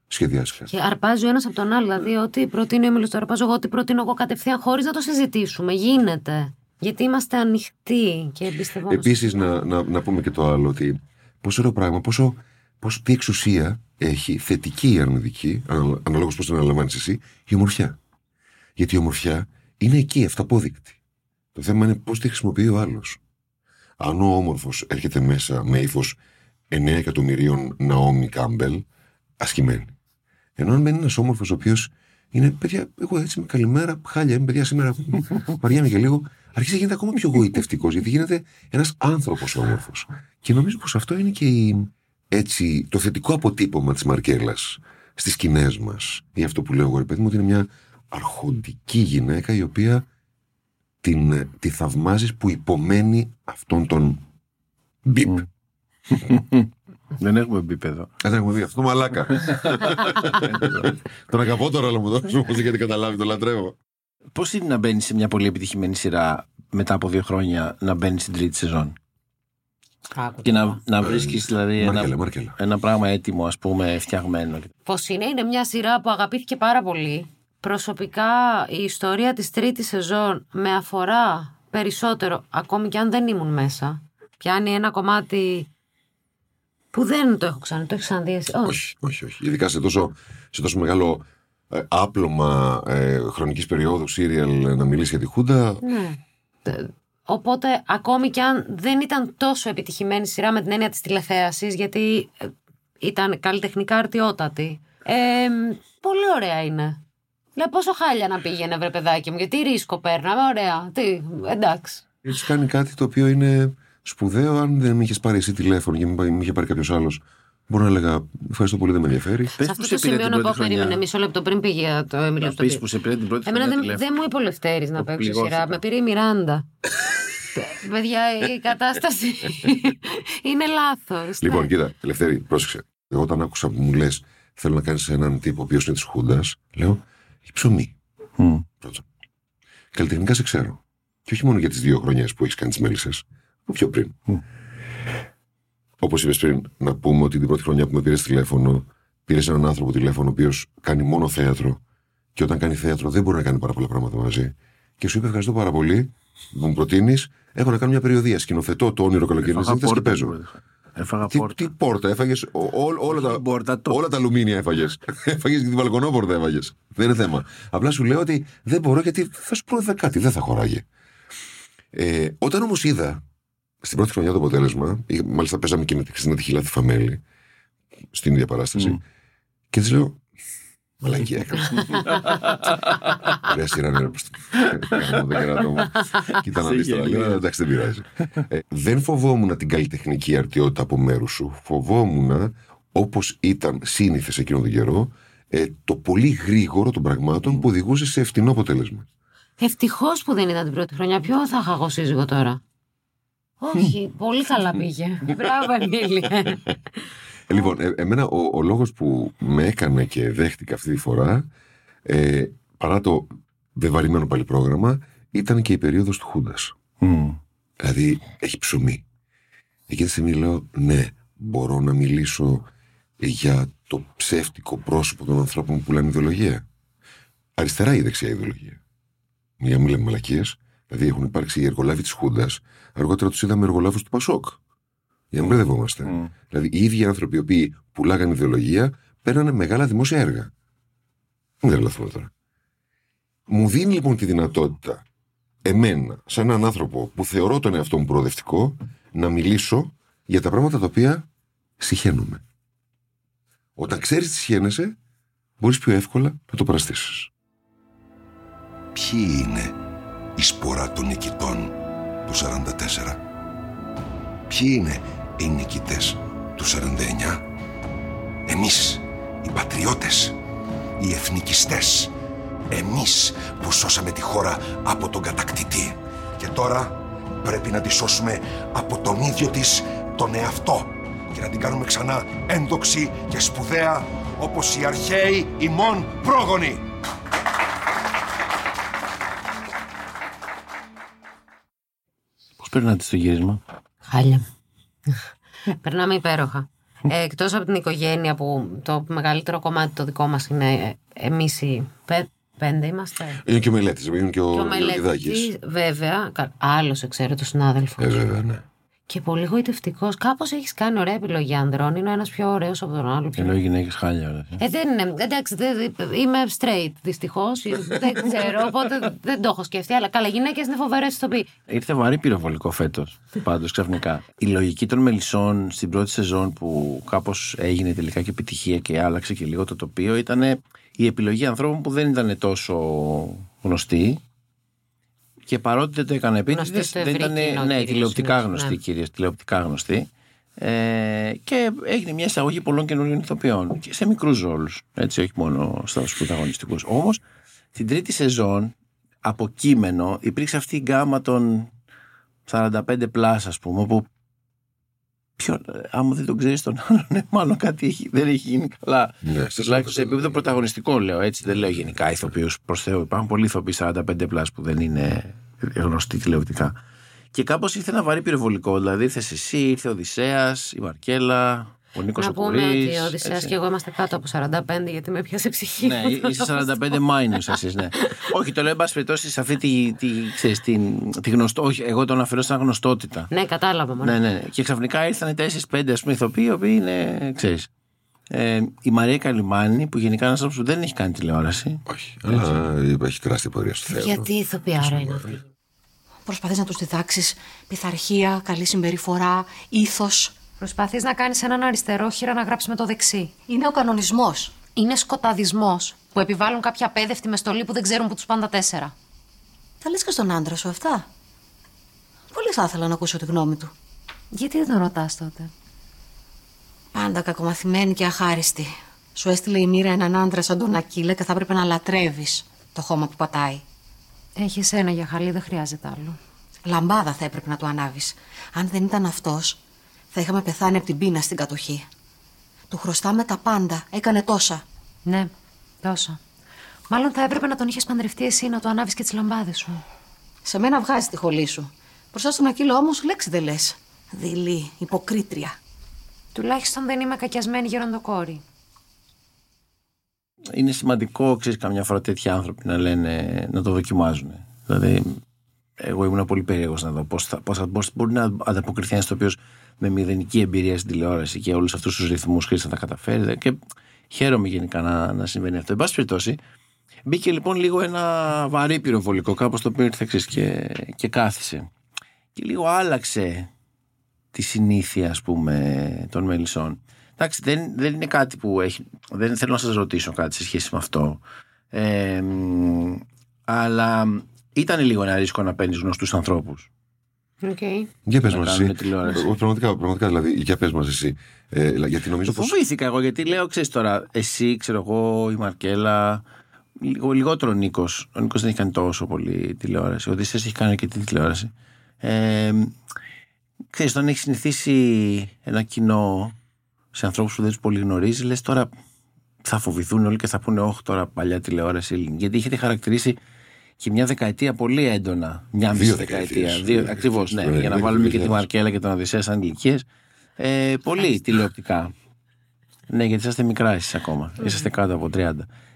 σχεδιάσει κάτι. Και αρπάζει ο ένας από τον άλλο. Δηλαδή, ό,τι προτείνει ο Μίλο, το αρπάζω εγώ, ό,τι προτείνω εγώ κατευθείαν, χωρίς να το συζητήσουμε. Γίνεται. Γιατί είμαστε ανοιχτοί και εμπιστευόμαστε. Επίσης, να, να, να πούμε και το άλλο, ότι πόσο ωραίο πράγμα, πόσο, πόσο τι εξουσία έχει θετική ή αρνητική, αναλόγως πώς την αναλαμβάνεις εσύ, η ομορφιά. Γιατί η ομορφιά είναι εκεί, αυταπόδεικτη. Το θέμα είναι πώς τη χρησιμοποιεί ο άλλος. Αν ο όμορφος έρχεται μέσα με ύφος 9 εκατομμυρίων Ναόμι Κάμπελ, ασκημένη. Ενώ αν μένει ένας όμορφος ο οποίος είναι, παιδιά, εγώ έτσι με καλημέρα, χάλια είμαι, παιδιά, σήμερα βαριέμαι και λίγο, αρχίζει να γίνεται ακόμα πιο γοητευτικός, γιατί γίνεται ένας άνθρωπος όμορφος. Και νομίζω πως αυτό είναι και η, έτσι, το θετικό αποτύπωμα της Μαρκέλας στις σκηνές μας. Ή αυτό που λέω εγώ, ρε παιδί μου, ότι είναι μια αρχοντική γυναίκα η οποία την, τη θαυμάζεις που υπομένει αυτόν τον μπιπ. Δεν έχουμε επίπεδο. Δεν έχουμε δει αυτό, μαλάκα. Τον αγαπώ τώρα, αλλά μου δώσει όμω γιατί καταλάβει, το λατρεύω. Πώς είναι να μπαίνεις σε μια πολύ επιτυχημένη σειρά μετά από δύο χρόνια να μπαίνεις στην τρίτη σεζόν; Και να, να βρίσκεις δηλαδή Μάρκελα, ένα, Μάρκελα. ένα πράγμα έτοιμο, ας πούμε, φτιαγμένο. Πώς είναι, είναι μια σειρά που αγαπήθηκε πάρα πολύ. Προσωπικά η ιστορία της τρίτης σεζόν με αφορά περισσότερο, ακόμη και αν δεν ήμουν μέσα. Πιάνει ένα κομμάτι που δεν το έχω ξανά, το έχεις ξαναδεί εσύ; Όχι. Όχι, όχι, όχι. Ειδικά σε τόσο, σε τόσο μεγάλο ε, άπλωμα ε, χρονικής περίοδου σύριαλ να μιλήσει για τη Χούντα. Ναι. Τε- Οπότε, ακόμη και αν δεν ήταν τόσο επιτυχημένη σειρά με την έννοια της τηλεθέασης, γιατί ε, ήταν καλλιτεχνικά αρτιότατη, ε, πολύ ωραία είναι. Λέω πόσο χάλια να πήγαινε, βρε παιδάκι μου, γιατί ρίσκο παίρναμε, ωραία. Τι, εντάξει. Έχεις κάνει κάτι το οποίο είναι σπουδαίο. Αν δεν με είχες πάρει εσύ τηλέφωνο και με με είχε πάρει κάποιος άλλος, μπορώ να έλεγα Ευχαριστώ πολύ, δεν με ενδιαφέρει. Πες Σε που αυτό σε το πήρε σημείο την να πω, πρώτη χρονιά. περίμενε μισό λεπτό πριν πήγε για το Έμιλιο Να στο πεις που σε πήρε την πρώτη Εμένα χρονιά δεν, τηλέφωνο. δεν μου είπε ο Λευτέρης να Το παίξω πληγώθηκα. σειρά. Με πήρε η Μιράντα. Παιδιά, η κατάσταση είναι λάθος. Λοιπόν, Ναι. κοίτα, Ελευθέρη, πρόσεξε. Εγώ όταν άκουσα που μου λες, θέλω να κάνεις έναν τύπο ο οποίος είναι της Χούντας, λέω, έχει ψωμί. Μμ. Πρώτον. Καλλιτεχνικά σε ξέρω. Και όχι μόνο για τις δύο χρονιές που έχεις κάνει τις μέλισσες, από πιο πριν. Μμ. Όπως είπες πριν, να πούμε ότι την πρώτη χρονιά που με πήρες τηλέφωνο, πήρες έναν άνθρωπο τηλέφωνο ο οποίος κάνει μόνο θέατρο. Και όταν κάνει θέατρο δεν μπορεί να κάνει πάρα πολλά πράγματα μαζί. Και σου είπε ευχαριστώ πάρα πολύ που μου προτείνεις. Έχω να κάνω μια περιοδία. Σκηνοθετώ το όνειρο καλοκαιρινής Έφαγα νύχτας και πόρτα. παίζω. Την πρώτη χρονιά. Έφαγα Τι, πόρτα. τι πόρτα έφαγες, όλα, τα, Πόρτα, το. όλα τα αλουμίνια έφαγες. έφαγες και την μπαλκονόπορτα έφαγες. Δεν είναι θέμα. Απλά σου λέω ότι δεν μπορώ γιατί θα σου πω κάτι, δεν θα χωράγε. Ε, όταν όμως είδα στην πρώτη χρονιά το αποτέλεσμα, ή- μάλιστα παίζαμε και με τη Χριστίνα τη Χιλάτη Φαμέλη στην ίδια παράσταση, Μμ. και της λέω. Μαλακή έκανα. Ωραία σειρά ναι, ρε, προς το- Κάνω το κερατό μου. Κοίτα να δεις τώρα. γέλιο. Λέω, Εντάξει, δεν πειράζει. Ε, δεν φοβόμουν την καλλιτεχνική αρτιότητα από μέρους σου. Φοβόμουν, όπως ήταν σύνηθες εκείνο τον καιρό, ε, το πολύ γρήγορο των πραγμάτων που οδηγούσε σε ευθυνό αποτέλεσμα. Ευτυχώς που δεν ήταν την πρώτη χρονιά. Ποιο θα είχα εγώ σύζυγο τώρα; Όχι, πολύ καλά πήγε. Μπράβο, Εμίλια. Ε, λοιπόν, ε, εμένα ο, ο λόγος που με έκανε και δέχτηκα αυτή τη φορά, ε, παρά το βεβαρημένο πάλι πρόγραμμα, ήταν και η περίοδος του Χούντας. Μμ. Δηλαδή, έχει ψωμί. Εκείνη τη στιγμή λέω, ναι, μπορώ να μιλήσω για το ψεύτικο πρόσωπο των ανθρώπων που πουλάνε ιδεολογία. Αριστερά ή δεξιά ιδεολογία. Για να μην λέμε μαλακίες. Δηλαδή, έχουν υπάρξει οι εργολάβοι της Χούντας, αργότερα τους είδαμε εργολάβους του Πασόκ. Για να μην μπερδευόμαστε. Μμ. Δηλαδή, οι ίδιοι άνθρωποι οι οποίοι πουλάγαν ιδεολογία παίρνανε μεγάλα δημόσια έργα. Δεν τρελαθούμε τώρα. Μου δίνει λοιπόν τη δυνατότητα εμένα, σαν έναν άνθρωπο που θεωρώ τον εαυτό μου προοδευτικό, να μιλήσω για τα πράγματα τα οποία συχαίνομαι. Όταν ξέρεις τι συχαίνεσαι, μπορείς πιο εύκολα να το παραστήσεις. Ποιοι είναι η σπορά των νικητών του 44. Ποιοι είναι οι νικητές του 49. Εμείς, οι πατριώτες, οι εθνικιστές. Εμείς που σώσαμε τη χώρα από τον κατακτητή. Και τώρα πρέπει να τη σώσουμε από τον ίδιο της τον εαυτό και να την κάνουμε ξανά ένδοξη και σπουδαία όπως οι αρχαίοι ημών πρόγονοι. Πώς περνάτε στο γύρισμα; Χάλια. Περνάμε υπέροχα. Ε, Εκτός από την οικογένεια που το μεγαλύτερο κομμάτι το δικό μας είναι εμείς οι πέ- πέντε είμαστε. Είναι και ο μελέτης, είναι και ο, Και ο Λεωνιδάκης. μελετή, βέβαια, άλλος ξέρω το συνάδελφος. Ε, βέβαια, ναι. Και πολύ γοητευτικός. Κάπως έχεις κάνει ωραία επιλογή ανδρών. Είναι ένας πιο ωραίος από τον άλλο. Πιο... Ενώ οι γυναίκες χάλια όλα. Ε, δεν είναι. Εντάξει, δεν- είμαι straight δυστυχώς. δεν ξέρω, οπότε δεν το έχω σκεφτεί. Αλλά καλά, γυναίκες είναι φοβερές ηθοποιοί. Ήρθε βαρύ πυροβολικό φέτος. Πάντως ξαφνικά. Η λογική των μελισσών στην πρώτη σεζόν που κάπως έγινε τελικά και επιτυχία και άλλαξε και λίγο το τοπίο ήταν η επιλογή ανθρώπων που δεν ήταν τόσο γνωστοί. Και παρότι δεν το έκανα επίτηδες, Γνωστοί στο δεν ευρύ ήταν. κοινό Ναι, κυρίως, τηλεοπτικά ναι. γνωστοί, Ναι. κυρίω. Τηλεοπτικά γνωστοί. Ε, και έγινε μια εισαγωγή πολλών καινούριων ηθοποιών και σε μικρούς ρόλους. Έτσι, όχι μόνο στους πρωταγωνιστικούς. Όμως, την τρίτη σεζόν, από κείμενο, υπήρξε αυτή η γκάμα των 45 πλάς ας πούμε που ποιο, άμα δεν τον ξέρεις τον άλλον ναι, μάλλον κάτι έχει, δεν έχει γίνει καλά. Ναι, τουλάχιστον σε επίπεδο πρωταγωνιστικό λέω έτσι δεν λέω γενικά ηθοποιούς προς Θεού. Υπάρχουν πολλοί ηθοποιοί 45 plus που δεν είναι γνωστοί τηλεοπτικά. Και κάπως ήρθε ένα βαρύ πυροβολικό δηλαδή ήρθες εσύ, ήρθε ο Οδυσσέας, η Μαρκέλα ο Νίκος Να ο πούμε Κουρής, ότι ο Οδυσσέας έτσι. και εγώ είμαστε κάτω από 45 γιατί με πιάσε ψυχή. Ναι, είσαι 45 minus εσείς, ναι. όχι, το λέω εν πάση περιπτώσει σε αυτή τη, τη, ξέρεις, την, τη γνωστό, όχι, εγώ τον αφαιρώ σαν γνωστότητα. Ναι, κατάλαβα μόνο. Ναι, ναι. Και ξαφνικά ήρθαν 4-5 ας πούμε ηθοποιοί, οι οποίοι είναι, ξέρεις. Ε, η Μαρία Καλυμάνη, που γενικά είναι άνθρωπος που δεν έχει κάνει τηλεόραση. Όχι, αλλά έχει τεράστια πορεία στο θέατρο. Γιατί ηθοποιάρα είναι αυτή. Προσπαθείς να τους διδάξεις πειθαρχία, καλή συμπεριφορά, ήθος; Προσπαθείς να κάνεις έναν αριστερόχειρα να γράψει με το δεξί. Είναι ο κανονισμός. Είναι σκοταδισμός που επιβάλλουν κάποια απέδευτη με στολή που δεν ξέρουν που τους πάνε τα τέσσερα. Τα λες και στον άντρα σου αυτά; Πολύ θα ήθελα να ακούσω τη γνώμη του. Γιατί δεν τον ρωτάς τότε; Πάντα κακομαθημένη και αχάριστη. Σου έστειλε η μοίρα έναν άντρα σαν τον Ακύλα και θα έπρεπε να λατρεύεις το χώμα που πατάει. Έχεις ένα για χαλί, δεν χρειάζεται άλλο. Λαμπάδα θα έπρεπε να του ανάβεις. Αν δεν ήταν αυτός, θα είχαμε πεθάνει από την πείνα στην κατοχή. Του χρωστάμε τα πάντα. Έκανε τόσα. Ναι, τόσο. Μάλλον θα έπρεπε να τον είχες παντρευτεί εσύ να του ανάβεις και τις λαμπάδες σου. Σε μένα βγάζει τη χολή σου. Μπροστά στον Ακύλο όμως λέξη δεν λες. Δειλή, υποκρίτρια. Τουλάχιστον δεν είμαι κακιασμένη γεροντοκόρη. Είναι σημαντικό, ξέρεις, καμιά φορά τέτοιοι άνθρωποι να λένε, να το δοκιμάζουν. Δηλαδή, εγώ ήμουν πολύ περίεργος να δω πώς θα, πώς θα, πώς μπορεί να ανταποκριθεί ένας οποίο με μηδενική εμπειρία στην τηλεόραση και όλους αυτούς τους ρυθμούς χρήση να τα καταφέρει. Και χαίρομαι γενικά να, να συμβαίνει αυτό. Εν πάση περιπτώσει, μπήκε λοιπόν λίγο ένα βαρύ πυροβολικό, κάπως το οποίο ήρθε ξέρεις, και, και κάθισε. Και λίγο άλλαξε τη συνήθεια, ας πούμε, των μελισσών. Εντάξει, δεν, δεν είναι κάτι που έχει. Δεν θέλω να σας ρωτήσω κάτι σε σχέση με αυτό. Ε, μ, αλλά ήταν λίγο ένα ρίσκο να παίρνεις γνωστούς ανθρώπους. Οκ. Για πες Να μας κάνουν εσύ. τηλεόραση. Όχι, πραγματικά, πραγματικά δηλαδή, για πες μας εσύ. Ε, δηλαδή, γιατί νομίζω Το πως... φοβήθηκα εγώ γιατί λέω, ξέρεις τώρα, εσύ, ξέρω εγώ, η Μαρκέλα, λίγο, λιγότερο ο Νίκος. Ο Νίκος δεν έχει κάνει τόσο πολύ τηλεόραση. Ο Οδυσσέας έχει κάνει και τη τηλεόραση. Ε, ξέρεις, όταν έχεις συνηθίσει ένα κοινό σε ανθρώπους που δεν τους πολύ γνωρίζεις, λες τώρα θα φοβηθούν όλοι και θα πούνε Όχι, τώρα παλιά τηλεόραση ελληνική. Γιατί είχετε χαρακτηρίσει και μια δεκαετία πολύ έντονα. Μια μισή Δύο δεκαετία. δεκαετίες. Δύο, Ναι, Ακριβώς, ναι. ναι, για να ναι, βάλουμε και τη 2000. Μαρκέλα και τον Οδυσσέας σαν ηλικίες. Ε, πολύ τηλεοπτικά. Ναι, γιατί είσαστε μικρά εσείς ακόμα. Είσαστε κάτω από 30.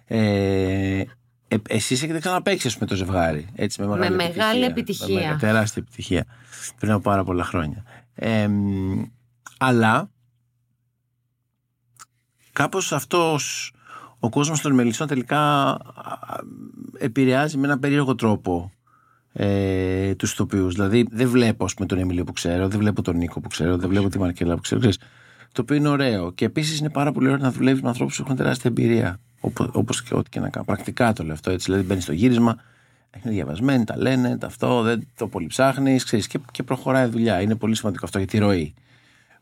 Ε, ε, εσείς έχετε ξαναπαίξει με το ζευγάρι. Έτσι, με μεγάλη, Με μεγάλη επιτυχία. Με μεγα- τεράστια επιτυχία. Πριν από πάρα πολλά χρόνια. Ε, μ, αλλά κάπως αυτός ο κόσμος των μελισσών τελικά α, α, επηρεάζει με ένα περίεργο τρόπο ε, τους ηθοποιούς. Δηλαδή δεν βλέπω ας πούμε, τον Εμίλιο που ξέρω, δεν βλέπω τον Νίκο που ξέρω, δεν βλέπω τη Μαρκέλα που ξέρω. Ξέρεις, το οποίο είναι ωραίο. Και επίσης είναι πάρα πολύ ωραίο να δουλεύεις με ανθρώπους που έχουν τεράστια εμπειρία. Όπως και ό,τι και να κάνω. Πρακτικά το λέω αυτό έτσι. Δηλαδή μπαίνεις στο γύρισμα, είναι διαβασμένοι, τα λένε, τα αυτό, δεν το πολύ ψάχνει, και, και προχωράει η δουλειά. Είναι πολύ σημαντικό αυτό για τη ροή.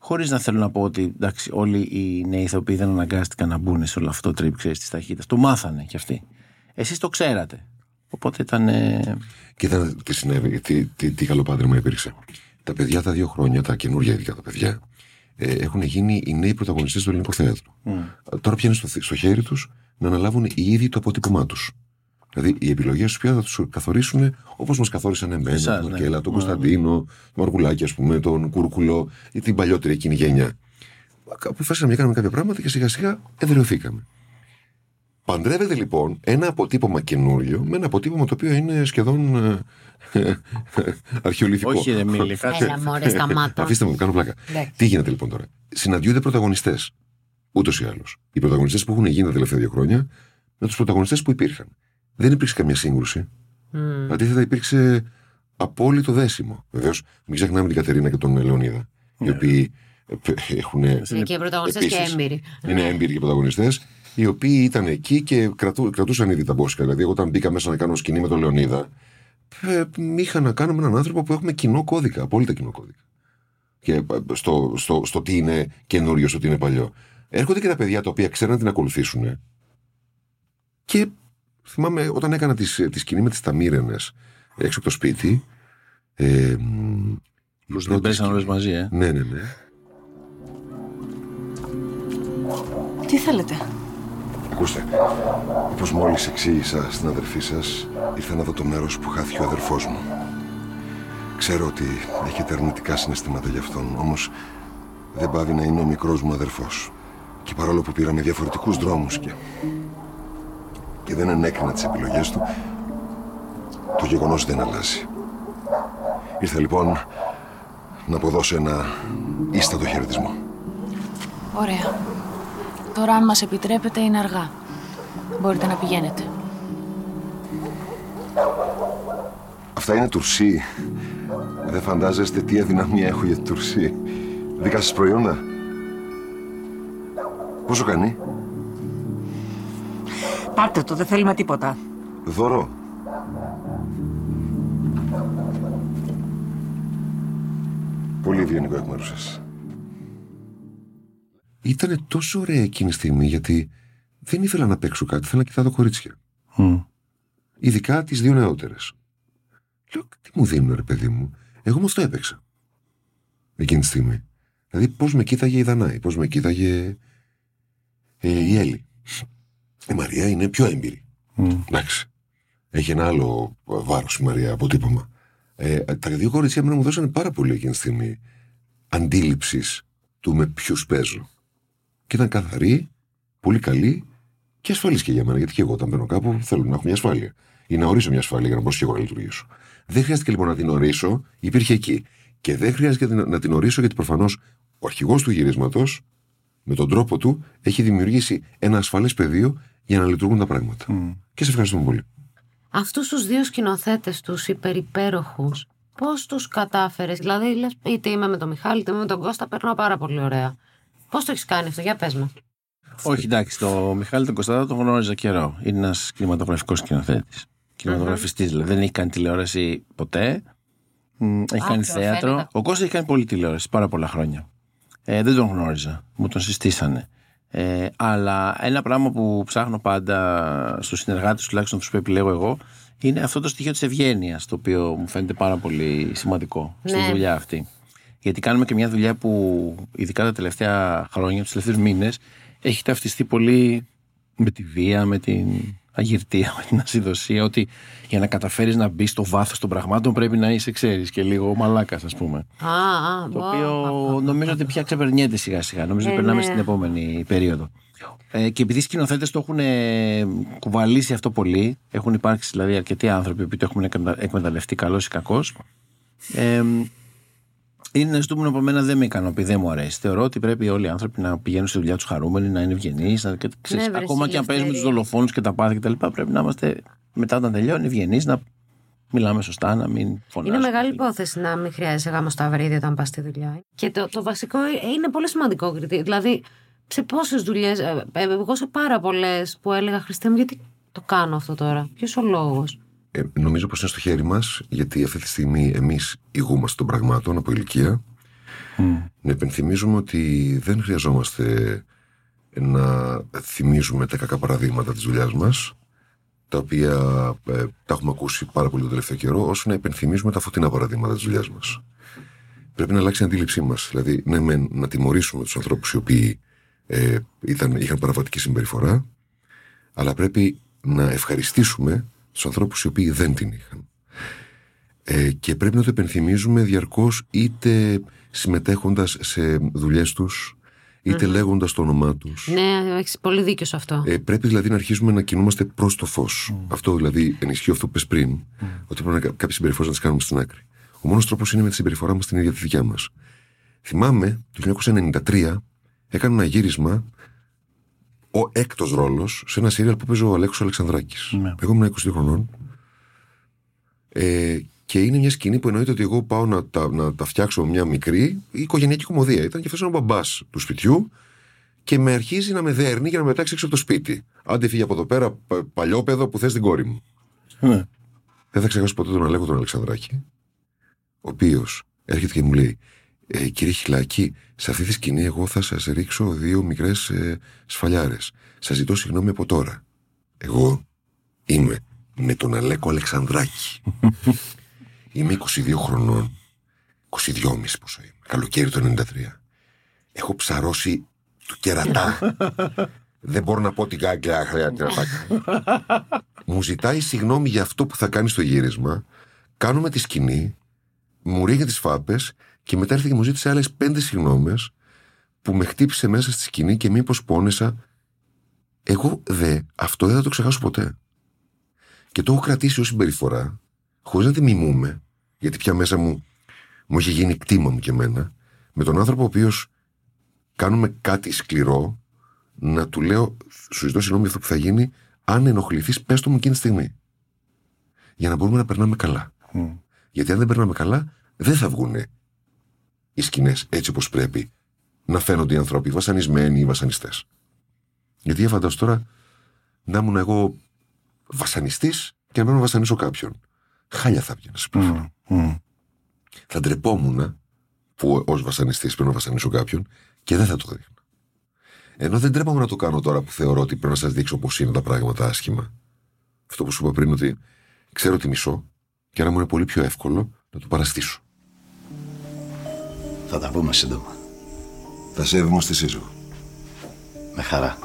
Χωρίς να θέλω να πω ότι εντάξει, όλοι οι νέοι ηθοποιοί δεν αναγκάστηκαν να μπουν σε όλο αυτό το τρίπ της ταχύτητας. Το μάθανε κι αυτοί. Εσείς το ξέρατε. Οπότε ήταν. ε, Και ήταν, τι συνέβη, τι, τι, τι καλό πάντρεμα υπήρξε. Τα παιδιά τα δύο χρόνια, τα καινούργια ειδικά τα παιδιά, ε, έχουν γίνει οι νέοι πρωταγωνιστές του ελληνικού θέατρου. Ε, Τώρα πιάνει στο, στο χέρι τους να αναλάβουν οι ίδιοι το αποτύπωμά τους. Δηλαδή οι επιλογές τους πια θα τους καθορίσουν όπως μας καθόρισαν εμένα, Εσάς, τον ναι. Αρκέλα, τον Ναι. Κωνσταντίνο, τον Μαργουλάκη, ας πούμε, τον Κούρκουλο ή την παλιότερη εκείνη γενιά. Αποφάσισαμε να κάνουμε κάποια πράγματα και σιγά σιγά εδραιωθήκαμε. Παντρεύεται λοιπόν ένα αποτύπωμα καινούριο με ένα αποτύπωμα το οποίο είναι σχεδόν ε, αρχαιολιθικό. Όχι, ρε Μίλη, κάτσε. Έλα, μωρέ, σταμάτα. Αφήστε μου, κάνω πλάκα. Εντάξει. Τι γίνεται λοιπόν τώρα; Συναντιούνται πρωταγωνιστές. Ούτως ή άλλως. Οι πρωταγωνιστές που έχουν γίνει τα τελευταία δύο χρόνια με τους πρωταγωνιστές που υπήρχαν. Δεν υπήρξε καμία σύγκρουση. Μμ. Αντίθετα, υπήρξε απόλυτο δέσιμο. Βεβαίως, μην ξεχνάμε την Κατερίνα και τον Λεωνίδα. Οι οποίοι ε, έχουν. Είναι και πρωταγωνιστές και Επίσης. έμπειροι. Είναι έμπειροι και πρωταγωνιστές, οι οποίοι ήταν εκεί και κρατού, κρατούσαν ήδη τα μπόσκα. Δηλαδή, εγώ όταν μπήκα μέσα να κάνω σκηνή με τον Λεωνίδα, ε, είχα να κάνω με έναν άνθρωπο που έχουμε κοινό κώδικα, απόλυτα κοινό κώδικα. Και ε, στο, στο, στο τι είναι καινούριο, στο τι είναι παλιό. Έρχονται και τα παιδιά τα οποία ξέρουν να την ακολουθήσουν. Και θυμάμαι όταν έκανα τη τη σκηνή με τις Ταμίρενε έξω από το σπίτι. Ε, μ, η Πώς πρώτη την πέσαν σκηνή- όλες μαζί, ε; Ναι, ναι, ναι. Τι θέλετε; Ακούστε, όπως μόλις εξήγησα στην αδερφή σας, ήρθα να δω το μέρος που χάθηκε ο αδερφός μου. Ξέρω ότι έχετε αρνητικά συναισθήματα γι' αυτόν, όμως δεν πάβει να είναι ο μικρός μου αδερφός. Και παρόλο που πήραμε διαφορετικούς δρόμους και... και δεν ενέκρινα τις επιλογές του, το γεγονός δεν αλλάζει. Ήρθα λοιπόν να αποδώσω ένα ίστατο χαιρετισμό. Ωραία. Τώρα αν μας επιτρέπετε είναι αργά. Μπορείτε να πηγαίνετε. Αυτά είναι τουρσί. Δεν φαντάζεστε τι αδυναμία έχω για τουρσί. Δικά σας προϊόντα. Πόσο κάνει; Πάρτε το, δεν θέλουμε τίποτα. Δώρο. Πολύ ευγενικό εκ μέρους σας. Ήταν τόσο ωραία εκείνη τη στιγμή γιατί δεν ήθελα να παίξω κάτι, ήθελα να κοιτάω τα κορίτσια. Μμ. Ειδικά τις δύο νεότερες. Λέω, τι μου δίνουν, ρε παιδί μου. Εγώ όμως το έπαιξα. Εκείνη τη στιγμή. Δηλαδή, πώς με κοίταγε η Δανάη, πώς με κοίταγε ε, η Έλλη. Η Μαρία είναι πιο έμπειρη. Μμ. Εντάξει. Έχει ένα άλλο βάρος η Μαρία αποτύπωμα. Ε, τα δύο κορίτσια εμένα μου δώσανε πάρα πολύ εκείνη τη στιγμή αντίληψη του με ποιους παίζω. Και ήταν καθαρή, πολύ καλή και ασφαλής και για μένα. Γιατί και εγώ όταν μπαίνω κάπου θέλω να έχω μια ασφάλεια. Ή να ορίσω μια ασφάλεια για να μπορέσω και εγώ να λειτουργήσω. Δεν χρειάστηκε λοιπόν να την ορίσω, υπήρχε εκεί. Και δεν χρειάζεται να την- να την ορίσω γιατί προφανώς ο αρχηγός του γυρίσματος, με τον τρόπο του, έχει δημιουργήσει ένα ασφαλές πεδίο για να λειτουργούν τα πράγματα. Και σε ευχαριστούμε πολύ. Αυτούς τους δύο σκηνοθέτες τους υπερυπέροχους, πώς τους κατάφερες, δηλαδή λες είτε είμαι με τον Μιχάλη είτε είμαι με τον Κώστα, περνάω πάρα πολύ ωραία. Πώς το έχεις κάνει αυτό, για πες μου. Όχι, εντάξει, το Μιχάλη τον Κωνσταντά τον γνώριζα καιρό. Είναι ένας κινηματογραφικός σκηνοθέτης. Κινηματογραφιστής δηλαδή. Δεν έχει κάνει τηλεόραση ποτέ. Μ, Έχει Α, κάνει το θέατρο. φαίνεται. Ο Κώστας έχει κάνει πολύ τηλεόραση, πάρα πολλά χρόνια. Ε, δεν τον γνώριζα. Μου τον συστήσανε. Ε, αλλά ένα πράγμα που ψάχνω πάντα στους συνεργάτες, τουλάχιστον τους που επιλέγω εγώ, είναι αυτό το στοιχείο της ευγένειας, το οποίο μου φαίνεται πάρα πολύ σημαντικό στη Ναι. δουλειά αυτή. Γιατί κάνουμε και μια δουλειά που, ειδικά τα τελευταία χρόνια, τους τελευταίους μήνες, έχει ταυτιστεί πολύ με τη βία, με την αγυρτία, με την ασυδοσία. Ότι για να καταφέρεις να μπεις στο βάθος των πραγμάτων πρέπει να είσαι, ξέρεις, και λίγο μαλάκας, ας πούμε. Α, α, Το πω, οποίο πω, πω. νομίζω ότι πια ξεπερνιέται σιγά σιγά. Νομίζω ότι Ε, περνάμε ναι. στην επόμενη περίοδο. Ε, και επειδή οι σκηνοθέτες το έχουν ε, κουβαλήσει αυτό πολύ, έχουν υπάρξει δηλαδή αρκετοί άνθρωποι που το έχουν εκμετα- εκμεταλλευτεί καλός ή κακός. Ε, είναι ένα ζητούμενο που εμένα δεν με ικανοποιεί, δεν μου αρέσει. Θεωρώ ότι πρέπει όλοι οι άνθρωποι να πηγαίνουν στη δουλειά τους χαρούμενοι, να είναι ευγενείς. Ναι, βρε, ακόμα και αν παίζουμε τους ελευθερία. δολοφόνους και τα πάθη κτλ. Πρέπει να είμαστε μετά όταν τελειώνει ευγενείς, να μιλάμε σωστά, να μην φωνάζουμε. Είναι μεγάλη υπόθεση να μην χρειάζεσαι γάμο στα βρύδια όταν πας στη δουλειά. Και το, το βασικό είναι πολύ σημαντικό κριτήριο. Δηλαδή, σε πόσες δουλειές, εγώ σε πάρα πολλές που έλεγα Χριστέ μου, γιατί το κάνω αυτό τώρα, Ποιος ο λόγος; Ε, νομίζω πως είναι στο χέρι μας, γιατί αυτή τη στιγμή εμείς ηγούμαστε των πραγμάτων από ηλικία. Να υπενθυμίζουμε ότι δεν χρειαζόμαστε να θυμίζουμε τα κακά παραδείγματα της δουλειάς μας, τα οποία ε, τα έχουμε ακούσει πάρα πολύ τον τελευταίο καιρό, όσο να υπενθυμίζουμε τα φωτεινά παραδείγματα της δουλειάς μας. Πρέπει να αλλάξει η αντίληψή μας. Δηλαδή, ναι, μεν, να τιμωρήσουμε τους ανθρώπους οι οποίοι ε, ήταν, είχαν παραβατική συμπεριφορά, αλλά πρέπει να ευχαριστήσουμε του ανθρώπους οι οποίοι δεν την είχαν. Ε, και πρέπει να το επενθυμίζουμε διαρκώς είτε συμμετέχοντας σε δουλειές τους, ειτε λέγοντας το όνομά τους. Ναι, έχεις πολύ δίκιο σε αυτό. Ε, πρέπει δηλαδή να αρχίσουμε να κινούμαστε προς το φως. Αυτό δηλαδή ενισχύει αυτό που πες πριν, ότι πρέπει να κάποιες συμπεριφορές να τις κάνουμε στην άκρη. Ο μόνος τρόπος είναι με τη συμπεριφορά μας την ίδια τη δικιά μας. Θυμάμαι το 1993 έκανα ένα γύρισμα ο έκτος ρόλος σε ένα σύριαλ που παίζει ο Αλέξος Αλεξανδράκης. Ναι. Εγώ ήμουν 20 χρονών. Ε, και είναι μια σκηνή που εννοείται ότι εγώ πάω να τα, να τα φτιάξω μια μικρή οικογενειακή κομμωδία. Ήταν και αυτός ο μπαμπάς του σπιτιού και με αρχίζει να με δέρνει για να με πετάξει έξω από το σπίτι. Άντε φύγει από εδώ πέρα, πα- παλιόπαιδο που θες την κόρη μου. Ναι. Δεν θα ξεχάσω ποτέ τον Αλέκο τον Αλεξανδράκη, ο οποίος έρχεται και μου λέει: ε, Κύριε Χιλάκη, σε αυτή τη σκηνή εγώ θα σα ρίξω δύο μικρέ ε, σφαλιάρε. Σα ζητώ συγγνώμη από τώρα. Εγώ είμαι με τον Αλέκο Αλεξανδράκη. είμαι 22 χρονών. 22,5 πόσο είμαι. Καλοκαίρι το 93. Έχω ψαρώσει του κερατά. Δεν μπορώ να πω την κάγκια χρειάζεται να τα κάνω. Μου ζητάει συγγνώμη για αυτό που θα κάνει στο γύρισμα. Κάνουμε τη σκηνή, μου ρίχνει τι φάπε και μετά έρθει και μου ζήτησε άλλες πέντε συγγνώμες που με χτύπησε μέσα στη σκηνή και μήπως πόνεσα. Εγώ δε, αυτό δεν θα το ξεχάσω ποτέ. Και το έχω κρατήσει ως συμπεριφορά, χωρίς να τη μιμούμε, γιατί πια μέσα μου μου είχε γίνει κτήμα μου και εμένα, με τον άνθρωπο ο οποίος κάνουμε κάτι σκληρό, να του λέω, σου ζητώ συγγνώμη για αυτό που θα γίνει, αν ενοχληθείς, πες το μου εκείνη τη στιγμή. Για να μπορούμε να περνάμε καλά. Γιατί αν δεν περνάμε καλά, δεν θα βγουν οι σκηνές έτσι όπως πρέπει να φαίνονται οι άνθρωποι βασανισμένοι ή βασανιστές. Γιατί για φαντάσου τώρα να ήμουν εγώ βασανιστής και να πρέπει να βασανίσω κάποιον. Χάλια θα βγαίνει. Μμ. Θα ντρεπόμουν που ως βασανιστής πρέπει να βασανίσω κάποιον και δεν θα το δείχνα. Ενώ δεν τρέπαμε να το κάνω τώρα που θεωρώ ότι πρέπει να σας δείξω πώς είναι τα πράγματα άσχημα. Αυτό που σου είπα πριν ότι ξέρω τι μισώ και άρα μου είναι πολύ πιο εύκολο να το παραστήσω. Θα τα πούμε σύντομα. Θα σε έβγω στη σύζυγο. Με χαρά.